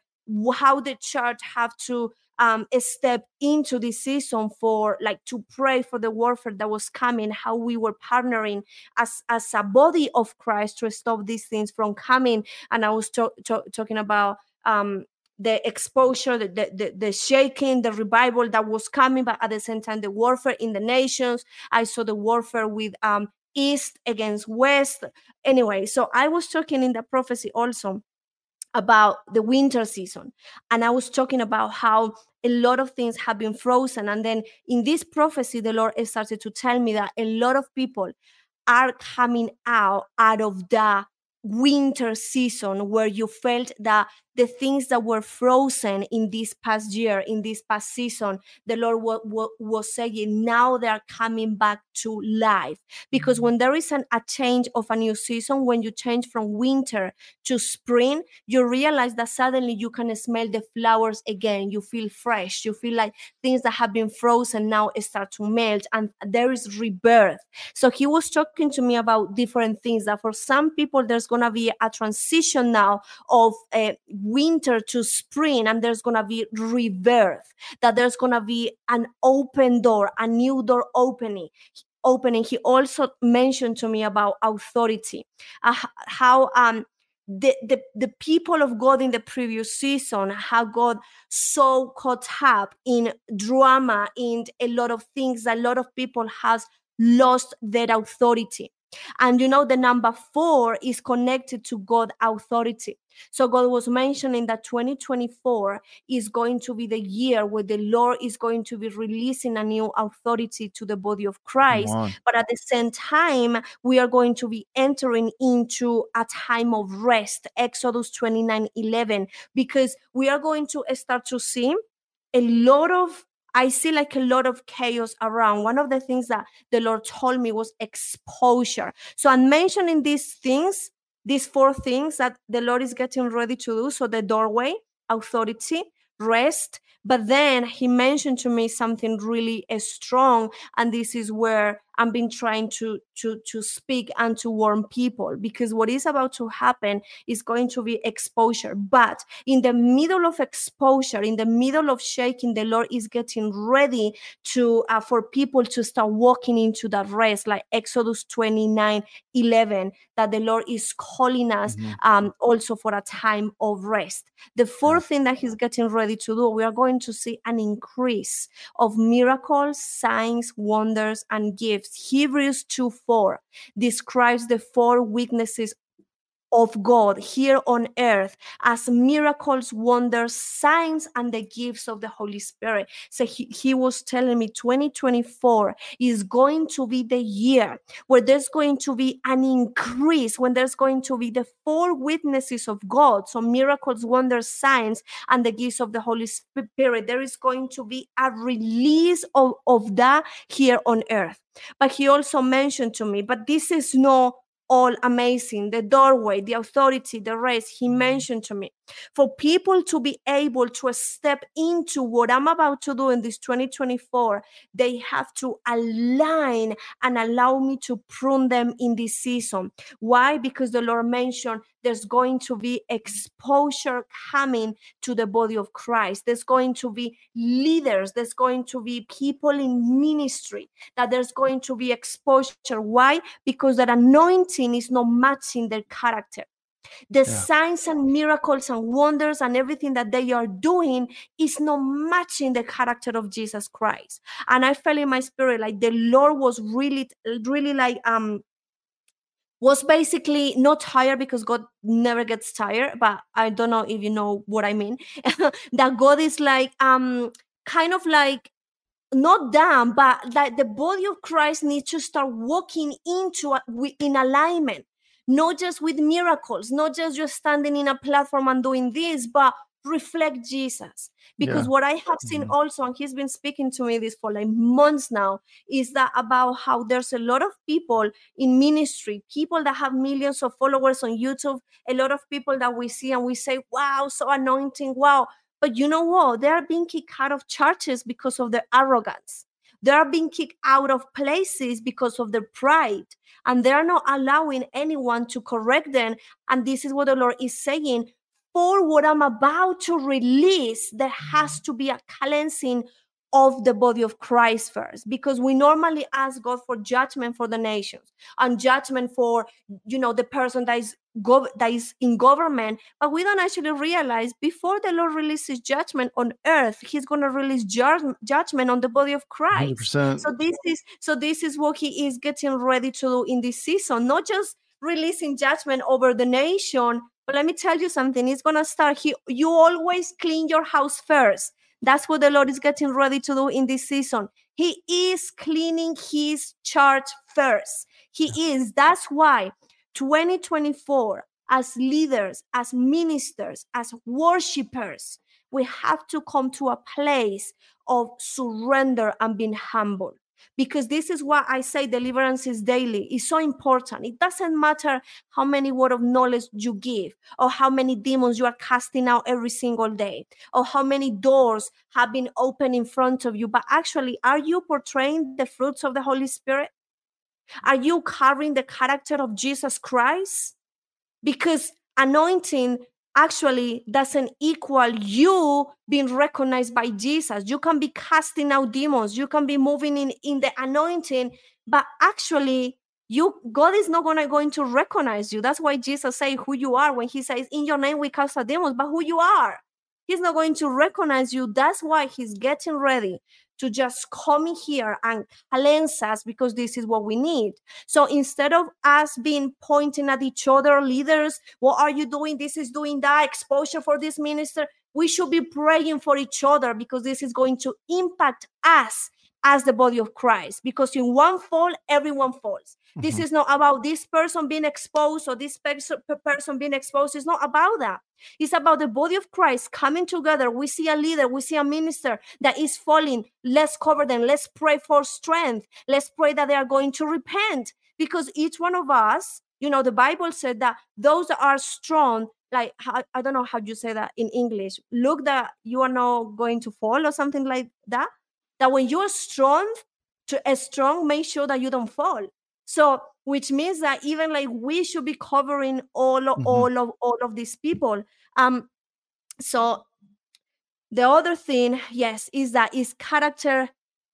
how the church have to um, step into this season for like to pray for the warfare that was coming, how we were partnering as as a body of Christ to stop these things from coming. And I was to- to- talking about um, the exposure, the, the, the, shaking, the revival that was coming, but at the same time, the warfare in the nations. I saw the warfare with um, East against West. Anyway, so I was talking in the prophecy also about the winter season. And I was talking about how a lot of things have been frozen. And then in this prophecy, the Lord started to tell me that a lot of people are coming out out of the winter season where you felt that the things that were frozen in this past year in this past season the lord wa- wa- was saying now they are coming back to life. Because when there is an, a change of a new season when you change from winter to spring you realize that suddenly you can smell the flowers again. You feel fresh. You feel like things that have been frozen now start to melt and there is rebirth. So he was talking to me about different things that for some people there's going to be a transition now of uh, winter to spring and there's going to be rebirth that there's going to be an open door a new door opening opening he also mentioned to me about authority uh, how um the, the the people of God in the previous season, how God so caught up in drama, in a lot of things, a lot of people has lost their authority. And you know, the number four is connected to God authority. So God was mentioning that 2024 is going to be the year where the Lord is going to be releasing a new authority to the body of Christ. But at the same time, we are going to be entering into a time of rest, Exodus 29 11, because we are going to start to see a lot of I see like a lot of chaos around. One of the things that the Lord told me was exposure. So I'm mentioning these things, these four things that the Lord is getting ready to do. So the doorway, authority, rest. But then he mentioned to me something really uh, strong, and this is where I've been trying to to to speak and to warn people because what is about to happen is going to be exposure. But in the middle of exposure, in the middle of shaking, the Lord is getting ready to uh, for people to start walking into that rest, like Exodus 29, 11, that the Lord is calling us mm-hmm. um, also for a time of rest. The fourth thing that He's getting ready to do, we are going to see an increase of miracles, signs, wonders, and gifts Hebrews 2 4 describes the four weaknesses of God here on earth as miracles, wonders, signs, and the gifts of the Holy Spirit. So he, he was telling me 2024 is going to be the year where there's going to be an increase, when there's going to be the four witnesses of God. So miracles, wonders, signs, and the gifts of the Holy Spirit. There is going to be a release of, of that here on earth. But he also mentioned to me, but this is no all amazing the doorway the authority the race he mm-hmm. mentioned to me for people to be able to step into what i'm about to do in this 2024 they have to align and allow me to prune them in this season why because the lord mentioned there's going to be exposure coming to the body of Christ. There's going to be leaders, there's going to be people in ministry, that there's going to be exposure. Why? Because that anointing is not matching their character. The yeah. signs and miracles and wonders and everything that they are doing is not matching the character of Jesus Christ. And I felt in my spirit like the Lord was really, really like um was basically not tired because God never gets tired, but I don't know if you know what I mean. that God is like um kind of like not down, but that the body of Christ needs to start walking into in alignment, not just with miracles, not just just standing in a platform and doing this, but reflect Jesus. Because yeah. what I have seen mm-hmm. also, and he's been speaking to me this for like months now, is that about how there's a lot of people in ministry, people that have millions of followers on YouTube, a lot of people that we see and we say, wow, so anointing, wow. But you know what? They are being kicked out of churches because of their arrogance. They are being kicked out of places because of their pride. And they're not allowing anyone to correct them. And this is what the Lord is saying for what I'm about to release, there has to be a cleansing of the body of Christ first because we normally ask God for judgment for the nations and judgment for you know the person that is gov- that is in government but we don't actually realize before the Lord releases judgment on earth he's going to release ju- judgment on the body of Christ 100%. so this is so this is what he is getting ready to do in this season not just releasing judgment over the nation but let me tell you something. It's gonna start. He, you always clean your house first. That's what the Lord is getting ready to do in this season. He is cleaning his church first. He is. That's why 2024, as leaders, as ministers, as worshipers, we have to come to a place of surrender and being humble because this is why I say deliverance is daily. It's so important. It doesn't matter how many word of knowledge you give, or how many demons you are casting out every single day, or how many doors have been opened in front of you. But actually, are you portraying the fruits of the Holy Spirit? Are you carrying the character of Jesus Christ? Because anointing actually doesn't equal you being recognized by Jesus. You can be casting out demons, you can be moving in, in the anointing, but actually you God is not gonna going to recognize you. That's why Jesus say who you are when he says, In your name we cast out demons, but who you are. He's not going to recognize you. That's why he's getting ready to just come here and cleanse us because this is what we need. So instead of us being pointing at each other, leaders, what are you doing? This is doing that exposure for this minister. We should be praying for each other because this is going to impact us as the body of Christ. Because in one fall, everyone falls. Mm-hmm. This is not about this person being exposed or this person being exposed. It's not about that. It's about the body of Christ coming together. We see a leader, we see a minister that is falling. Let's cover them. Let's pray for strength. Let's pray that they are going to repent because each one of us, you know, the Bible said that those that are strong, like I don't know how you say that in English, look that you are not going to fall or something like that that when you're strong, to a strong, make sure that you don't fall. So, which means that even like we should be covering all of, mm-hmm. all of all of these people. Um, so the other thing, yes, is that is character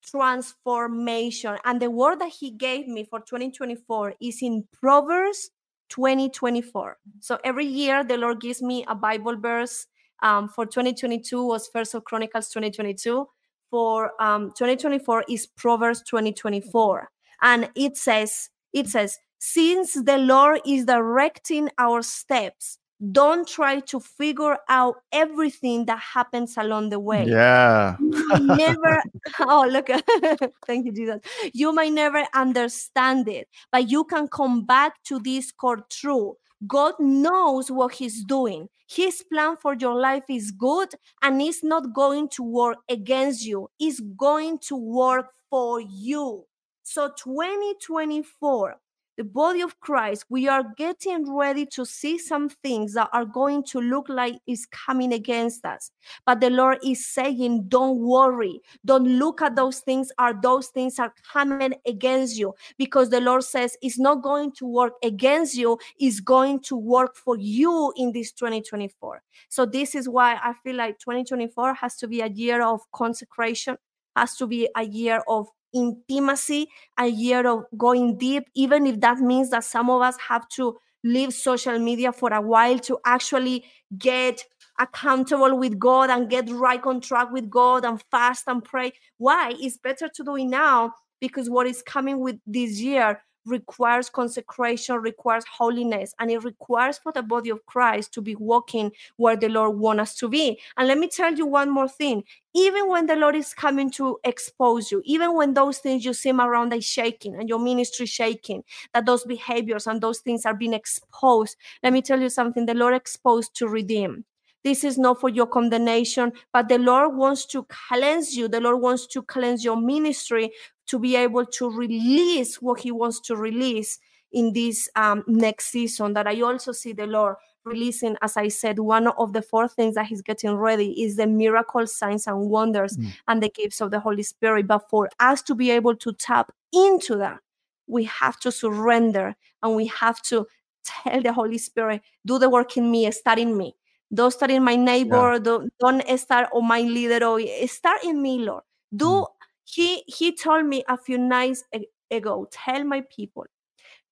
transformation. And the word that he gave me for 2024 is in Proverbs 2024. So every year the Lord gives me a Bible verse. Um, for 2022 was First of Chronicles 2022 for um, 2024 is Proverbs 2024. And it says, it says, since the Lord is directing our steps, don't try to figure out everything that happens along the way. Yeah. never, oh, look, thank you, Jesus. You might never understand it, but you can come back to this core truth God knows what He's doing. His plan for your life is good and it's not going to work against you, it's going to work for you. So, 2024, the body of Christ, we are getting ready to see some things that are going to look like is coming against us. But the Lord is saying, don't worry. Don't look at those things Are those things are coming against you because the Lord says it's not going to work against you, it's going to work for you in this 2024. So this is why I feel like 2024 has to be a year of consecration, has to be a year of intimacy, a year of going deep, even if that means that some of us have to leave social media for a while to actually get accountable with God and get right on track with God and fast and pray. Why? It's better to do it now because what is coming with this year requires consecration, requires holiness, and it requires for the body of Christ to be walking where the Lord wants us to be. And let me tell you one more thing. Even when the Lord is coming to expose you, even when those things you see around are shaking and your ministry shaking, that those behaviors and those things are being exposed, let me tell you something the Lord exposed to redeem. This is not for your condemnation, but the Lord wants to cleanse you. The Lord wants to cleanse your ministry to be able to release what He wants to release in this um, next season. That I also see the Lord releasing, as I said, one of the four things that He's getting ready is the miracle signs and wonders mm. and the gifts of the Holy Spirit. But for us to be able to tap into that, we have to surrender and we have to tell the Holy Spirit, do the work in me, start in me. Don't start in my neighbor, yeah. don't, don't start on my leader, or start in me, Lord. Do mm he he told me a few nights ago tell my people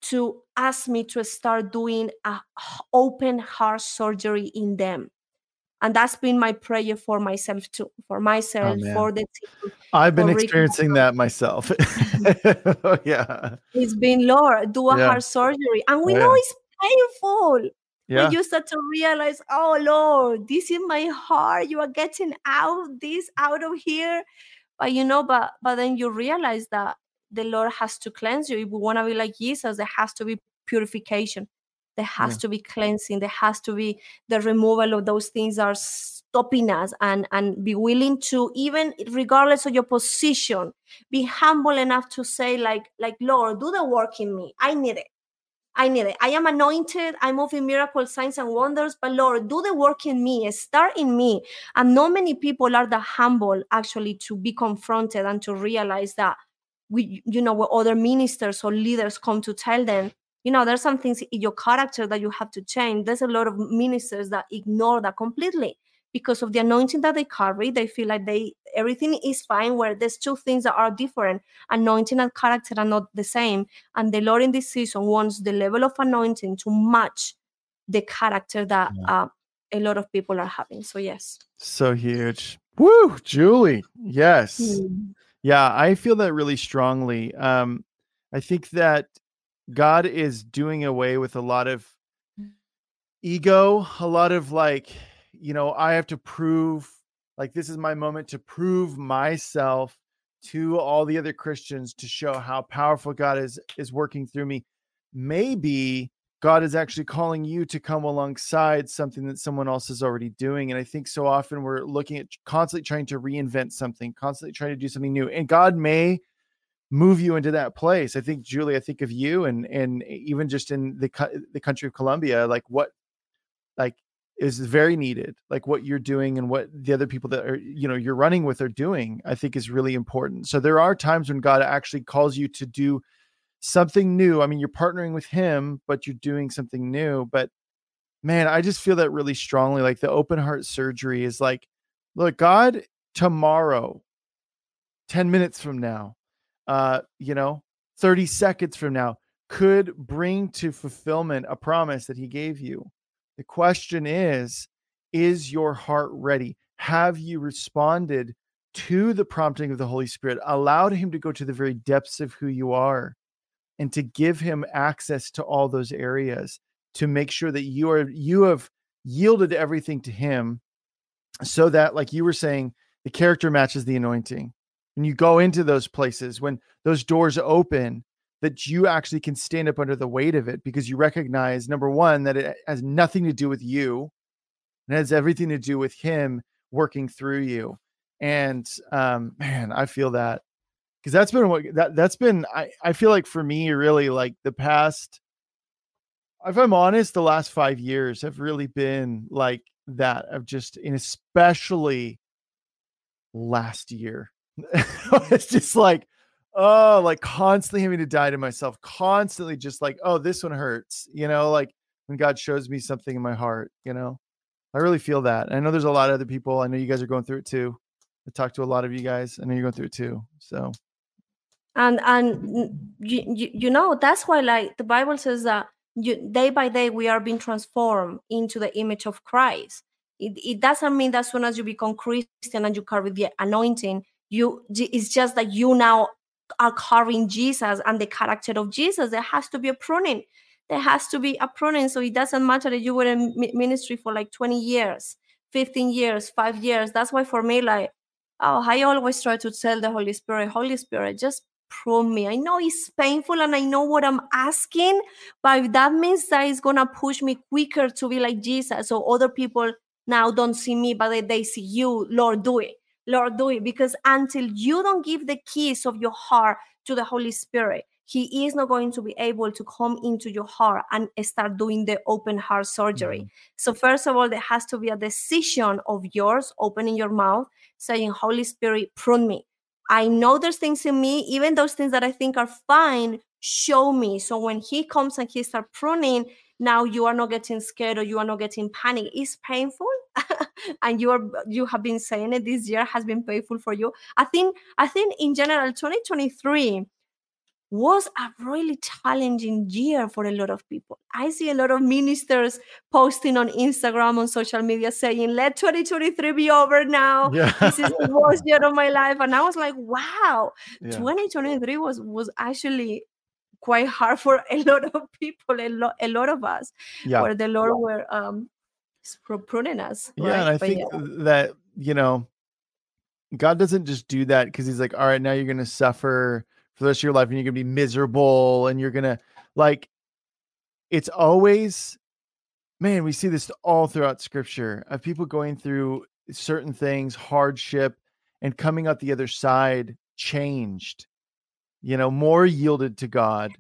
to ask me to start doing a open heart surgery in them and that's been my prayer for myself too for myself oh, for the team i've been experiencing that myself yeah it's been lord do a yeah. heart surgery and we oh, know yeah. it's painful yeah. when you start to realize oh lord this is my heart you are getting out this out of here. But you know but but then you realize that the lord has to cleanse you. If we want to be like jesus there has to be purification. There has yeah. to be cleansing. There has to be the removal of those things that are stopping us and and be willing to even regardless of your position be humble enough to say like like lord do the work in me. I need it I need it. I am anointed. I'm moving miracles, signs and wonders. But Lord, do the work in me. Start in me. And not many people are that humble actually to be confronted and to realize that we, you know, where other ministers or leaders come to tell them, you know there's some things in your character that you have to change there's a lot of ministers that ignore that completely because of the anointing that they carry they feel like they everything is fine where there's two things that are different anointing and character are not the same. And the lord in this season wants the level of anointing to match the character that yeah. uh, a lot of people are having. So yes. So huge. Woo julie. Yes. Mm. yeah i feel that really strongly. Um i think that god is doing away with a lot of ego a lot of like you know, I have to prove like this is my moment to prove myself to all the other Christians to show how powerful God is is working through me. Maybe God is actually calling you to come alongside something that someone else is already doing. And I think so often we're looking at constantly trying to reinvent something, constantly trying to do something new. And God may move you into that place. I think Julie, I think of you and and even just in the the country of Colombia, like what like is very needed like what you're doing and what the other people that are you know you're running with are doing i think is really important. So there are times when god actually calls you to do something new. I mean you're partnering with him but you're doing something new but man i just feel that really strongly like the open heart surgery is like look god tomorrow 10 minutes from now uh you know 30 seconds from now could bring to fulfillment a promise that he gave you the question is Is your heart ready? Have you responded to the prompting of the Holy Spirit, allowed Him to go to the very depths of who you are and to give Him access to all those areas to make sure that you are you have yielded everything to Him so that, like you were saying, the character matches the anointing. And you go into those places when those doors open, that you actually can stand up under the weight of it because you recognize number one that it has nothing to do with you it has everything to do with him working through you and um man i feel that because that's been what that that's been i i feel like for me really like the past if i'm honest the last five years have really been like that of just and especially last year. It's just like oh, like constantly having to die to myself, constantly just like, oh, this one hurts, you know, like when God shows me something in my heart, you know, I really feel that. I know there's a lot of other people. I know you guys are going through it too. I talked to a lot of you guys. I know you're going through it too. So, and and you, you, you know that's why like the Bible says that you, day by day we are being transformed into the image of Christ. It, it doesn't mean that as soon as you become Christian and you carry the anointing, you it's just that you now are carrying Jesus and the character of Jesus. There has to be a pruning. There has to be a pruning. So it doesn't matter that you were in ministry for like 20 years, 15 years, five years. That's why for me, like, oh, I always try to tell the Holy Spirit, Holy Spirit, just prune me. I know it's painful and I know what I'm asking, but that means that it's gonna push me quicker to be like Jesus, so other people now don't see me, but they see you, Lord, do it. Lord, do it. Because until you don't give the keys of your heart to the Holy Spirit, He is not going to be able to come into your heart and start doing the open heart surgery. Mm-hmm. So, first of all, there has to be a decision of yours, opening your mouth, saying, Holy Spirit, prune me. I know there's things in me, even those things that I think are fine, show me. So when he comes and he starts pruning, now you are not getting scared or you are not getting panic. It's painful, and you are you have been saying it this year has been painful for you i think i think in general 2023 was a really challenging year for a lot of people. I see a lot of ministers posting on Instagram, on social media, saying, Let 2023 be over now. Yeah. This is the worst year of my life. And I was like, wow, yeah. 2023 was was actually quite hard for a lot of people, a lot, a lot of us, yeah. where the Lord were um, pruning us. Yeah, right? and I but think yeah. that you know, God doesn't just do that because He's like, all right, now you're gonna suffer for the rest of your life and you're gonna be miserable and you're gonna like. It's always, man. We see this all throughout Scripture of people going through certain things, hardship, and coming out the other side changed. You know, more yielded to God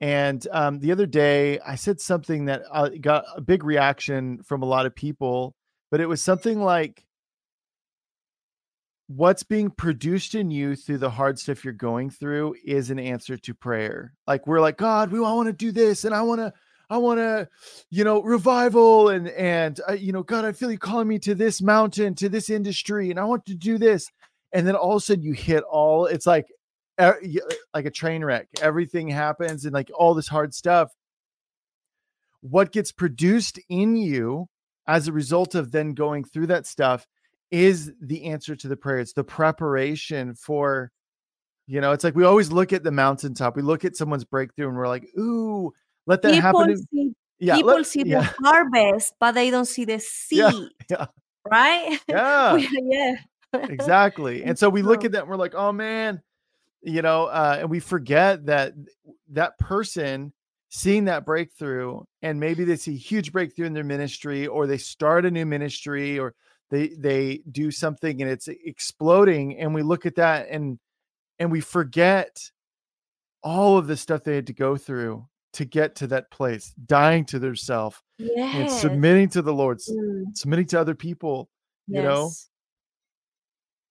and um, the other day, I said something that uh, got a big reaction from a lot of people, but it was something like, what's being produced in you through the hard stuff you're going through is an answer to prayer. Like we're like, God, we want to do this, and I want to, I want to, you know, revival, and and uh, you know, God, I feel you calling me to this mountain, to this industry, and I want to do this, and then all of a sudden you hit all. It's like, Uh, like a train wreck. Everything happens, and like all this hard stuff. What gets produced in you as a result of then going through that stuff is the answer to the prayer. It's the preparation for, you know, it's like we always look at the mountaintop. We look at someone's breakthrough and we're like, ooh, let that people happen. See, yeah, people let, see yeah, the harvest, but they don't see the seed, yeah, yeah, right? yeah, yeah. exactly. And so we look at that and we're like, oh man, you know, uh, and we forget that that person seeing that breakthrough and maybe they see huge breakthrough in their ministry or they start a new ministry or they they do something and it's exploding and we look at that and and we forget all of the stuff they had to go through to get to that place dying to their self and submitting to the lord Mm, submitting to other people you know? Yes.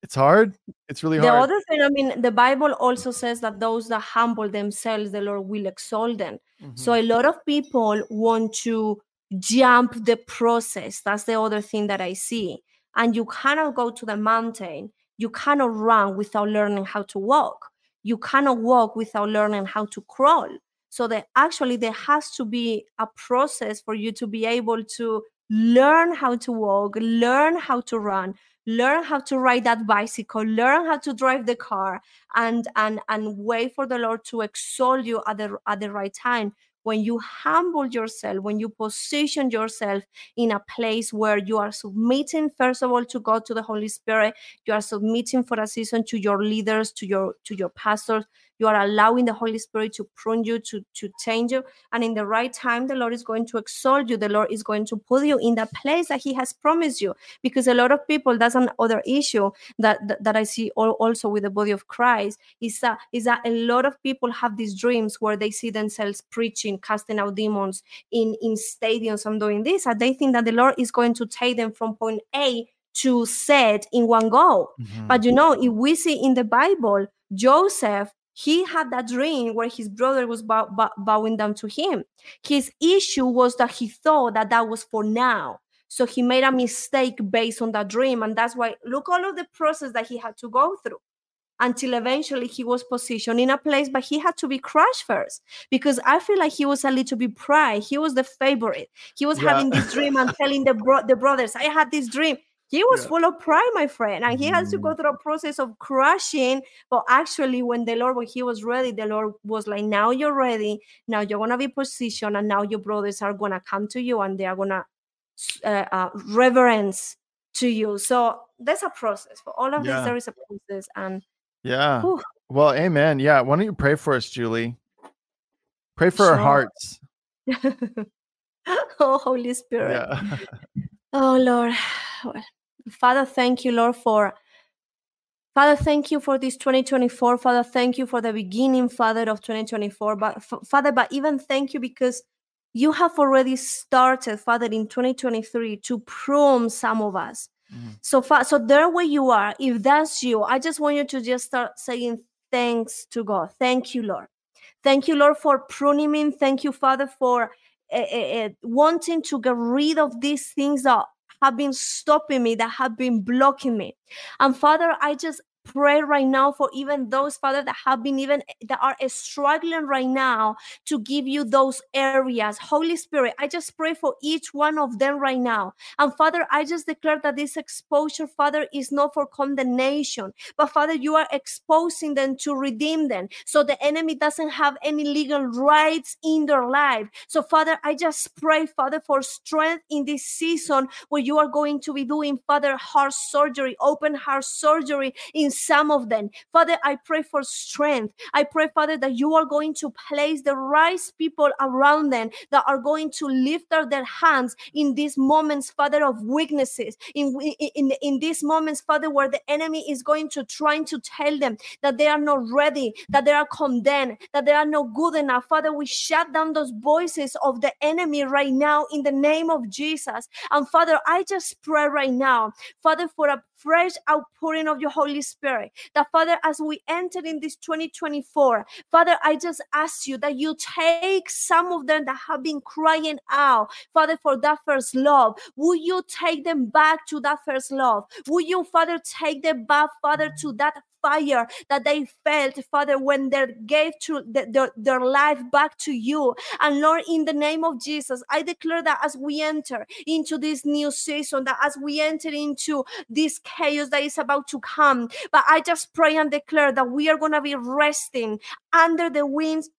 It's hard it's really hard. The other thing, I mean, the Bible also says that those that humble themselves, the Lord will exalt them. So Mhm. a lot of people want to jump the process. That's the other thing that I see. And you cannot go to the mountain. You cannot run without learning how to walk. You cannot walk without learning how to crawl. So that actually there has to be a process for you to be able to learn how to walk, learn how to run, learn how to ride that bicycle, learn how to drive the car, and and and wait for the Lord to exalt you at the at the right time. When you humble yourself, when you position yourself in a place where you are submitting, first of all, to God, to the Holy Spirit, you are submitting for a season to your leaders, to your to your pastors. You are allowing the Holy Spirit to prune you, to to change you, and in the right time, the Lord is going to exalt you. The Lord is going to put you in the place that He has promised you. Because a lot of people, that's another issue that that, that I see al- also with the body of Christ is that is that a lot of people have these dreams where they see themselves preaching, casting out demons in in stadiums and doing this, and they think that the Lord is going to take them from point A to Z in one go. Mhm. But you know, if we see in the Bible, Joseph, he had that dream where his brother was bow, bow- bowing down to him. His issue was that he thought that that was for now. So he made a mistake based on that dream. And that's why, look, all of the process that he had to go through until eventually he was positioned in a place, but he had to be crushed first because I feel like he was a little bit pride. He was the favorite. He was Yeah. having this dream and telling the, bro- the brothers, I had this dream. He was Yeah. full of pride, my friend, and he has to go Mhm. through a process of crushing. But actually, when the Lord, when he was ready, the Lord was like, "Now you're ready. Now you're gonna be positioned, and now your brothers are gonna come to you, and they are gonna uh, uh, reverence to you." So there's a process for all of Yeah. this. There is a process, and yeah Whew. well amen yeah why don't you pray for us julie pray for our hearts oh, Holy Spirit. yeah Oh Lord, Well, Father, thank you, Lord, for Father, thank you for this 2024. Father, thank you for the beginning, Father, of 2024. But Father, but even thank you because you have already started, Father, in 2023 to prune some of us. Mhm. So, so there where you are, if that's you, I just want you to just start saying thanks to God. Thank you, Lord. Thank you, Lord, for pruning me. Thank you, Father, for uh, uh, wanting to get rid of these things that have been stopping me, that have been blocking me. And Father, I just pray right now for even those father that have been even that are struggling right now to give you those areas. Holy spirit i just pray for each one of them right now. And father i just declare that this exposure father is not for condemnation but father you are exposing them to redeem them so the enemy doesn't have any legal rights in their life. So father i just pray father for strength in this season where you are going to be doing father heart surgery open heart surgery in some of them. Father i pray for strength. I pray father that you are going to place the right people around them that are going to lift up their hands in these moments father of weaknesses. In in, in, these moments father where the enemy is going to trying to tell them that they are not ready that they are condemned that they are not good enough. Father we shut down those voices of the enemy right now in the name of jesus. And father i just pray right now father for a fresh outpouring of your Holy Spirit. That, Father, as we enter in this 2024, Father, I just ask you that you take some of them that have been crying out, Father, for that first love. Will you take them back to that first love? Will you, Father, take them back, Father, to that fire that they felt, Father, when they gave to the, their, their life back to you. And Lord, in the name of Jesus, I declare that as we enter into this new season, that as we enter into this chaos that is about to come, but I just pray and declare that we are going to be resting under the wings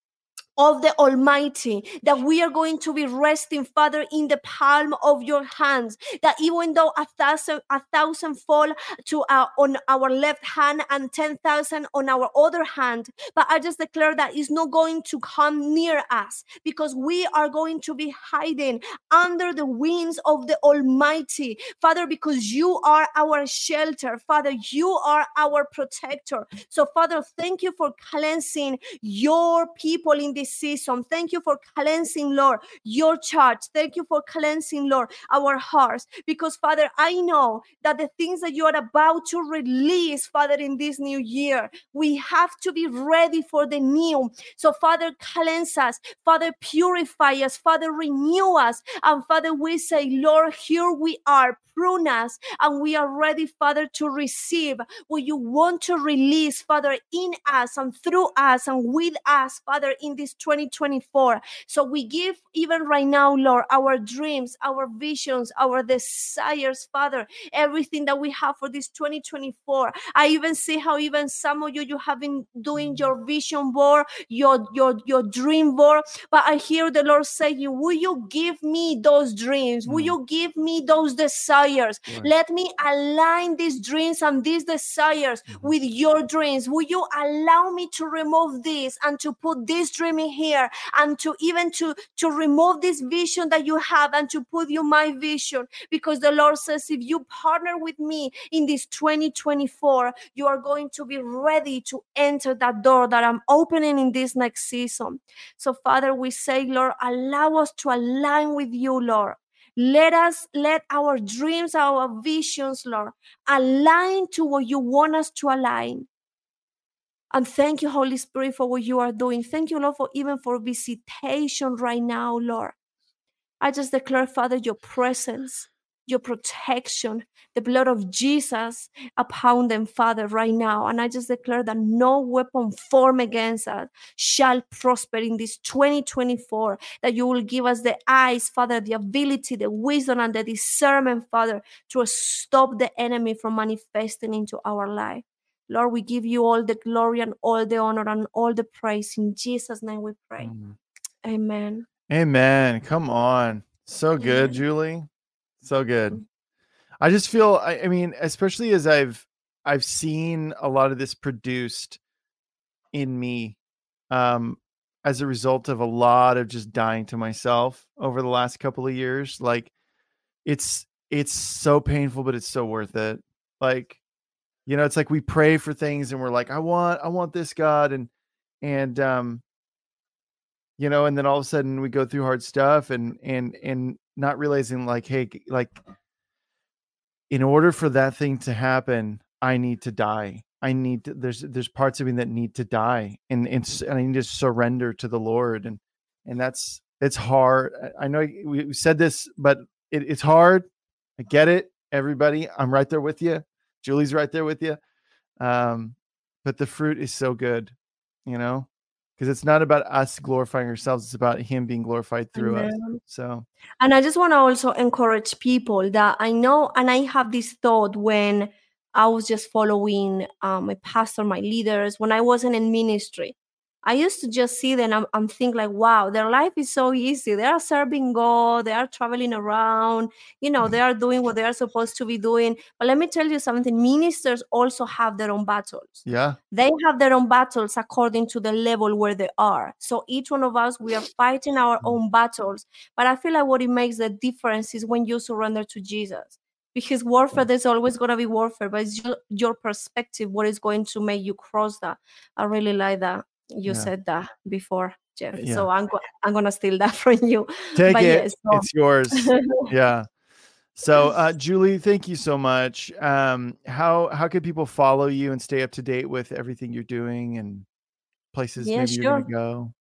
of the Almighty, that we are going to be resting, Father, in the palm of your hands. That even though a thousand, a thousand fall to our, on our left hand and ten thousand on our other hand, but I just declare that it's not going to come near us because we are going to be hiding under the wings of the Almighty, Father, because you are our shelter, Father, you are our protector. So, Father, thank you for cleansing your people in this season. Thank you for cleansing, Lord, your church. Thank you for cleansing, Lord, our hearts. Because, Father, I know that the things that you are about to release, Father, in this new year, we have to be ready for the new. So, Father, cleanse us. Father, purify us. Father, renew us. And, Father, we say, Lord, here we are. Prune us, and we are ready, Father, to receive what you want to release, Father, in us and through us and with us, Father, in this 2024. So we give even right now, Lord, our dreams, our visions, our desires, Father, everything that we have for this 2024. I even see how even some of you you have been doing your vision board, your your your dream board. But I hear the Lord saying, Will you give me those dreams? Will Mm. you give me those desires? Right. Let me align these dreams and these desires Mhm. with your dreams. Will you allow me to remove this and to put this dream here and to even to to remove this vision that you have and to put you my vision because the Lord says if you partner with me in this 2024 you are going to be ready to enter that door that I'm opening in this next season. So Father we say Lord allow us to align with you Lord. Let us let our dreams, our visions, Lord, align to what you want us to align. And thank you, Holy Spirit, for what you are doing. Thank you, Lord, for even for visitation right now, Lord. I just declare, Father, your presence, your protection, the blood of Jesus upon them, Father, right now. And I just declare that no weapon formed against us shall prosper in this 2024. That you will give us the eyes, Father, the ability, the wisdom, and the discernment, Father, to stop the enemy from manifesting into our life. Lord, we give you all the glory and all the honor and all the praise. In Jesus' name we pray. Mm. Amen. Amen. Come on. So good, Amen. Julie. So good. Mm. I just feel I, I mean, especially as I've I've seen a lot of this produced in me um as a result of a lot of just dying to myself over the last couple of years. Like it's it's so painful, but it's so worth it. Like, you know, it's like we pray for things and we're like, I want, I want this God, and and um, you know, and then all of a sudden we go through hard stuff and and and not realizing like, hey, like in order for that thing to happen, I need to die. I need to there's there's parts of me that need to die and and, and I need to surrender to the Lord and and that's it's hard. I- I know we said this, but it, it's hard. I get it, everybody. I'm right there with you. Julie's right there with you. Um, but the fruit is so good, you know, because it's not about us glorifying ourselves; it's about Him being glorified through us. So And I just want to also encourage people that I know, and I have this thought when I was just following um, my pastor, my leaders, when I wasn't in ministry. I used to just see them and, and think like, wow, their life is so easy. They are serving God, they are traveling around, you know, they are doing what they are supposed to be doing. But let me tell you something: ministers also have their own battles yeah, they have their own battles according to the level where they are. So each one of us, we are fighting our Mm. own battles. But I feel like what it makes the difference is when you surrender to Jesus. Because warfare, there's always going to be warfare, but it's your, your perspective what is going to make you cross that. I really like that. You Yeah. said that before, Jeff. Yeah. So I'm, go- I'm going to steal that from you. take But it. yes, so- It's yours. yeah. So, uh, Julie, thank you so much. Um, how how can people follow you and stay up to date with everything you're doing and places Yeah, maybe you're sure. gonna go?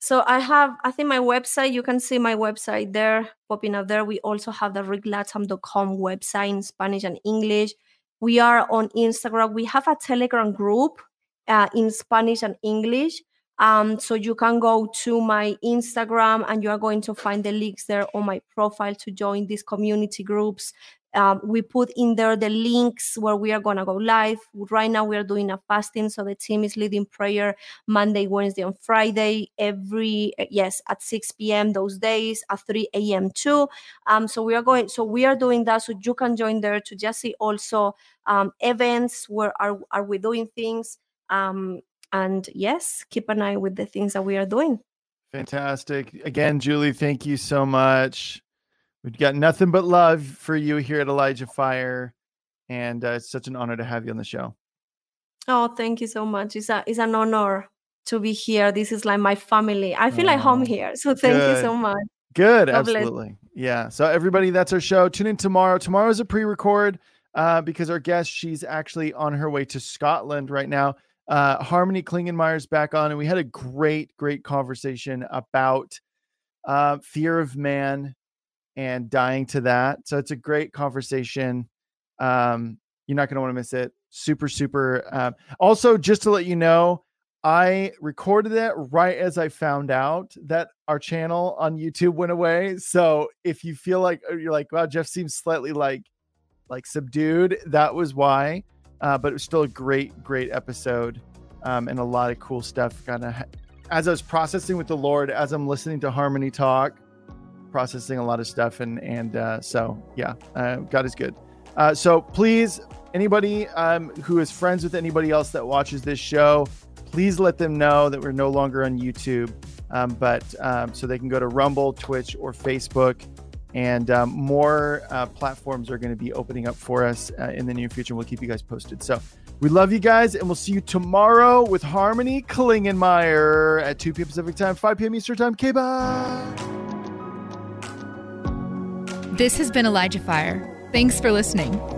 So I have, I think my website, you can see my website there popping up there. We also have the riglatam.com website in Spanish and English. We are on Instagram. We have a Telegram group uh, in Spanish and English. Um, so you can go to my Instagram and you are going to find the links there on my profile to join these community groups. Um, we put in there the links where we are going to go live. Right now, we are doing a fasting. So the team is leading prayer Monday, Wednesday, and Friday, every yes at 6 p.m. those days at 3 a.m. too. Um, so we are going, so we are doing that. So you can join there to just see also um, events where are are we doing things. Um, and yes, keep an eye with the things that we are doing. Fantastic. Again, Julie, thank you so much. We've got nothing but love for you here at Elijah Fire, and uh, it's such an honor to have you on the show. Oh, thank you so much. It's a it's an honor to be here. This is like my family. I feel like home Oh, here. So thank you so much. Good, God bless. absolutely. Yeah. So everybody, that's our show. Tune in tomorrow. Tomorrow's a pre-record uh, because our guest, she's actually on her way to Scotland right now. Uh, Harmony Klingenmeyer's back on, and we had a great, great conversation about uh, fear of man and dying to that. So it's a great conversation. Um, you're not going to want to miss it. Super, super. Um, also, just to let you know, I recorded that right as I found out that our channel on YouTube went away. So if you feel like you're like, wow, Jeff seems slightly like like subdued, that was why. Uh, but it was still a great, great episode, um, and a lot of cool stuff. Kind of as I was processing with the Lord, as I'm listening to Harmony talk, processing a lot of stuff, and and uh, so yeah, uh, God is good. Uh, so please, anybody um, who is friends with anybody else that watches this show, please let them know that we're no longer on YouTube, um, but um, so they can go to Rumble, Twitch, or Facebook. And um, more uh, platforms are going to be opening up for us uh, in the near future. We'll keep you guys posted. So we love you guys, and we'll see you tomorrow with Harmony Klingenmeyer at 2 p.m. Pacific time, 5 p.m. Eastern time. Okay, bye. This has been Elijah Fire. Thanks for listening.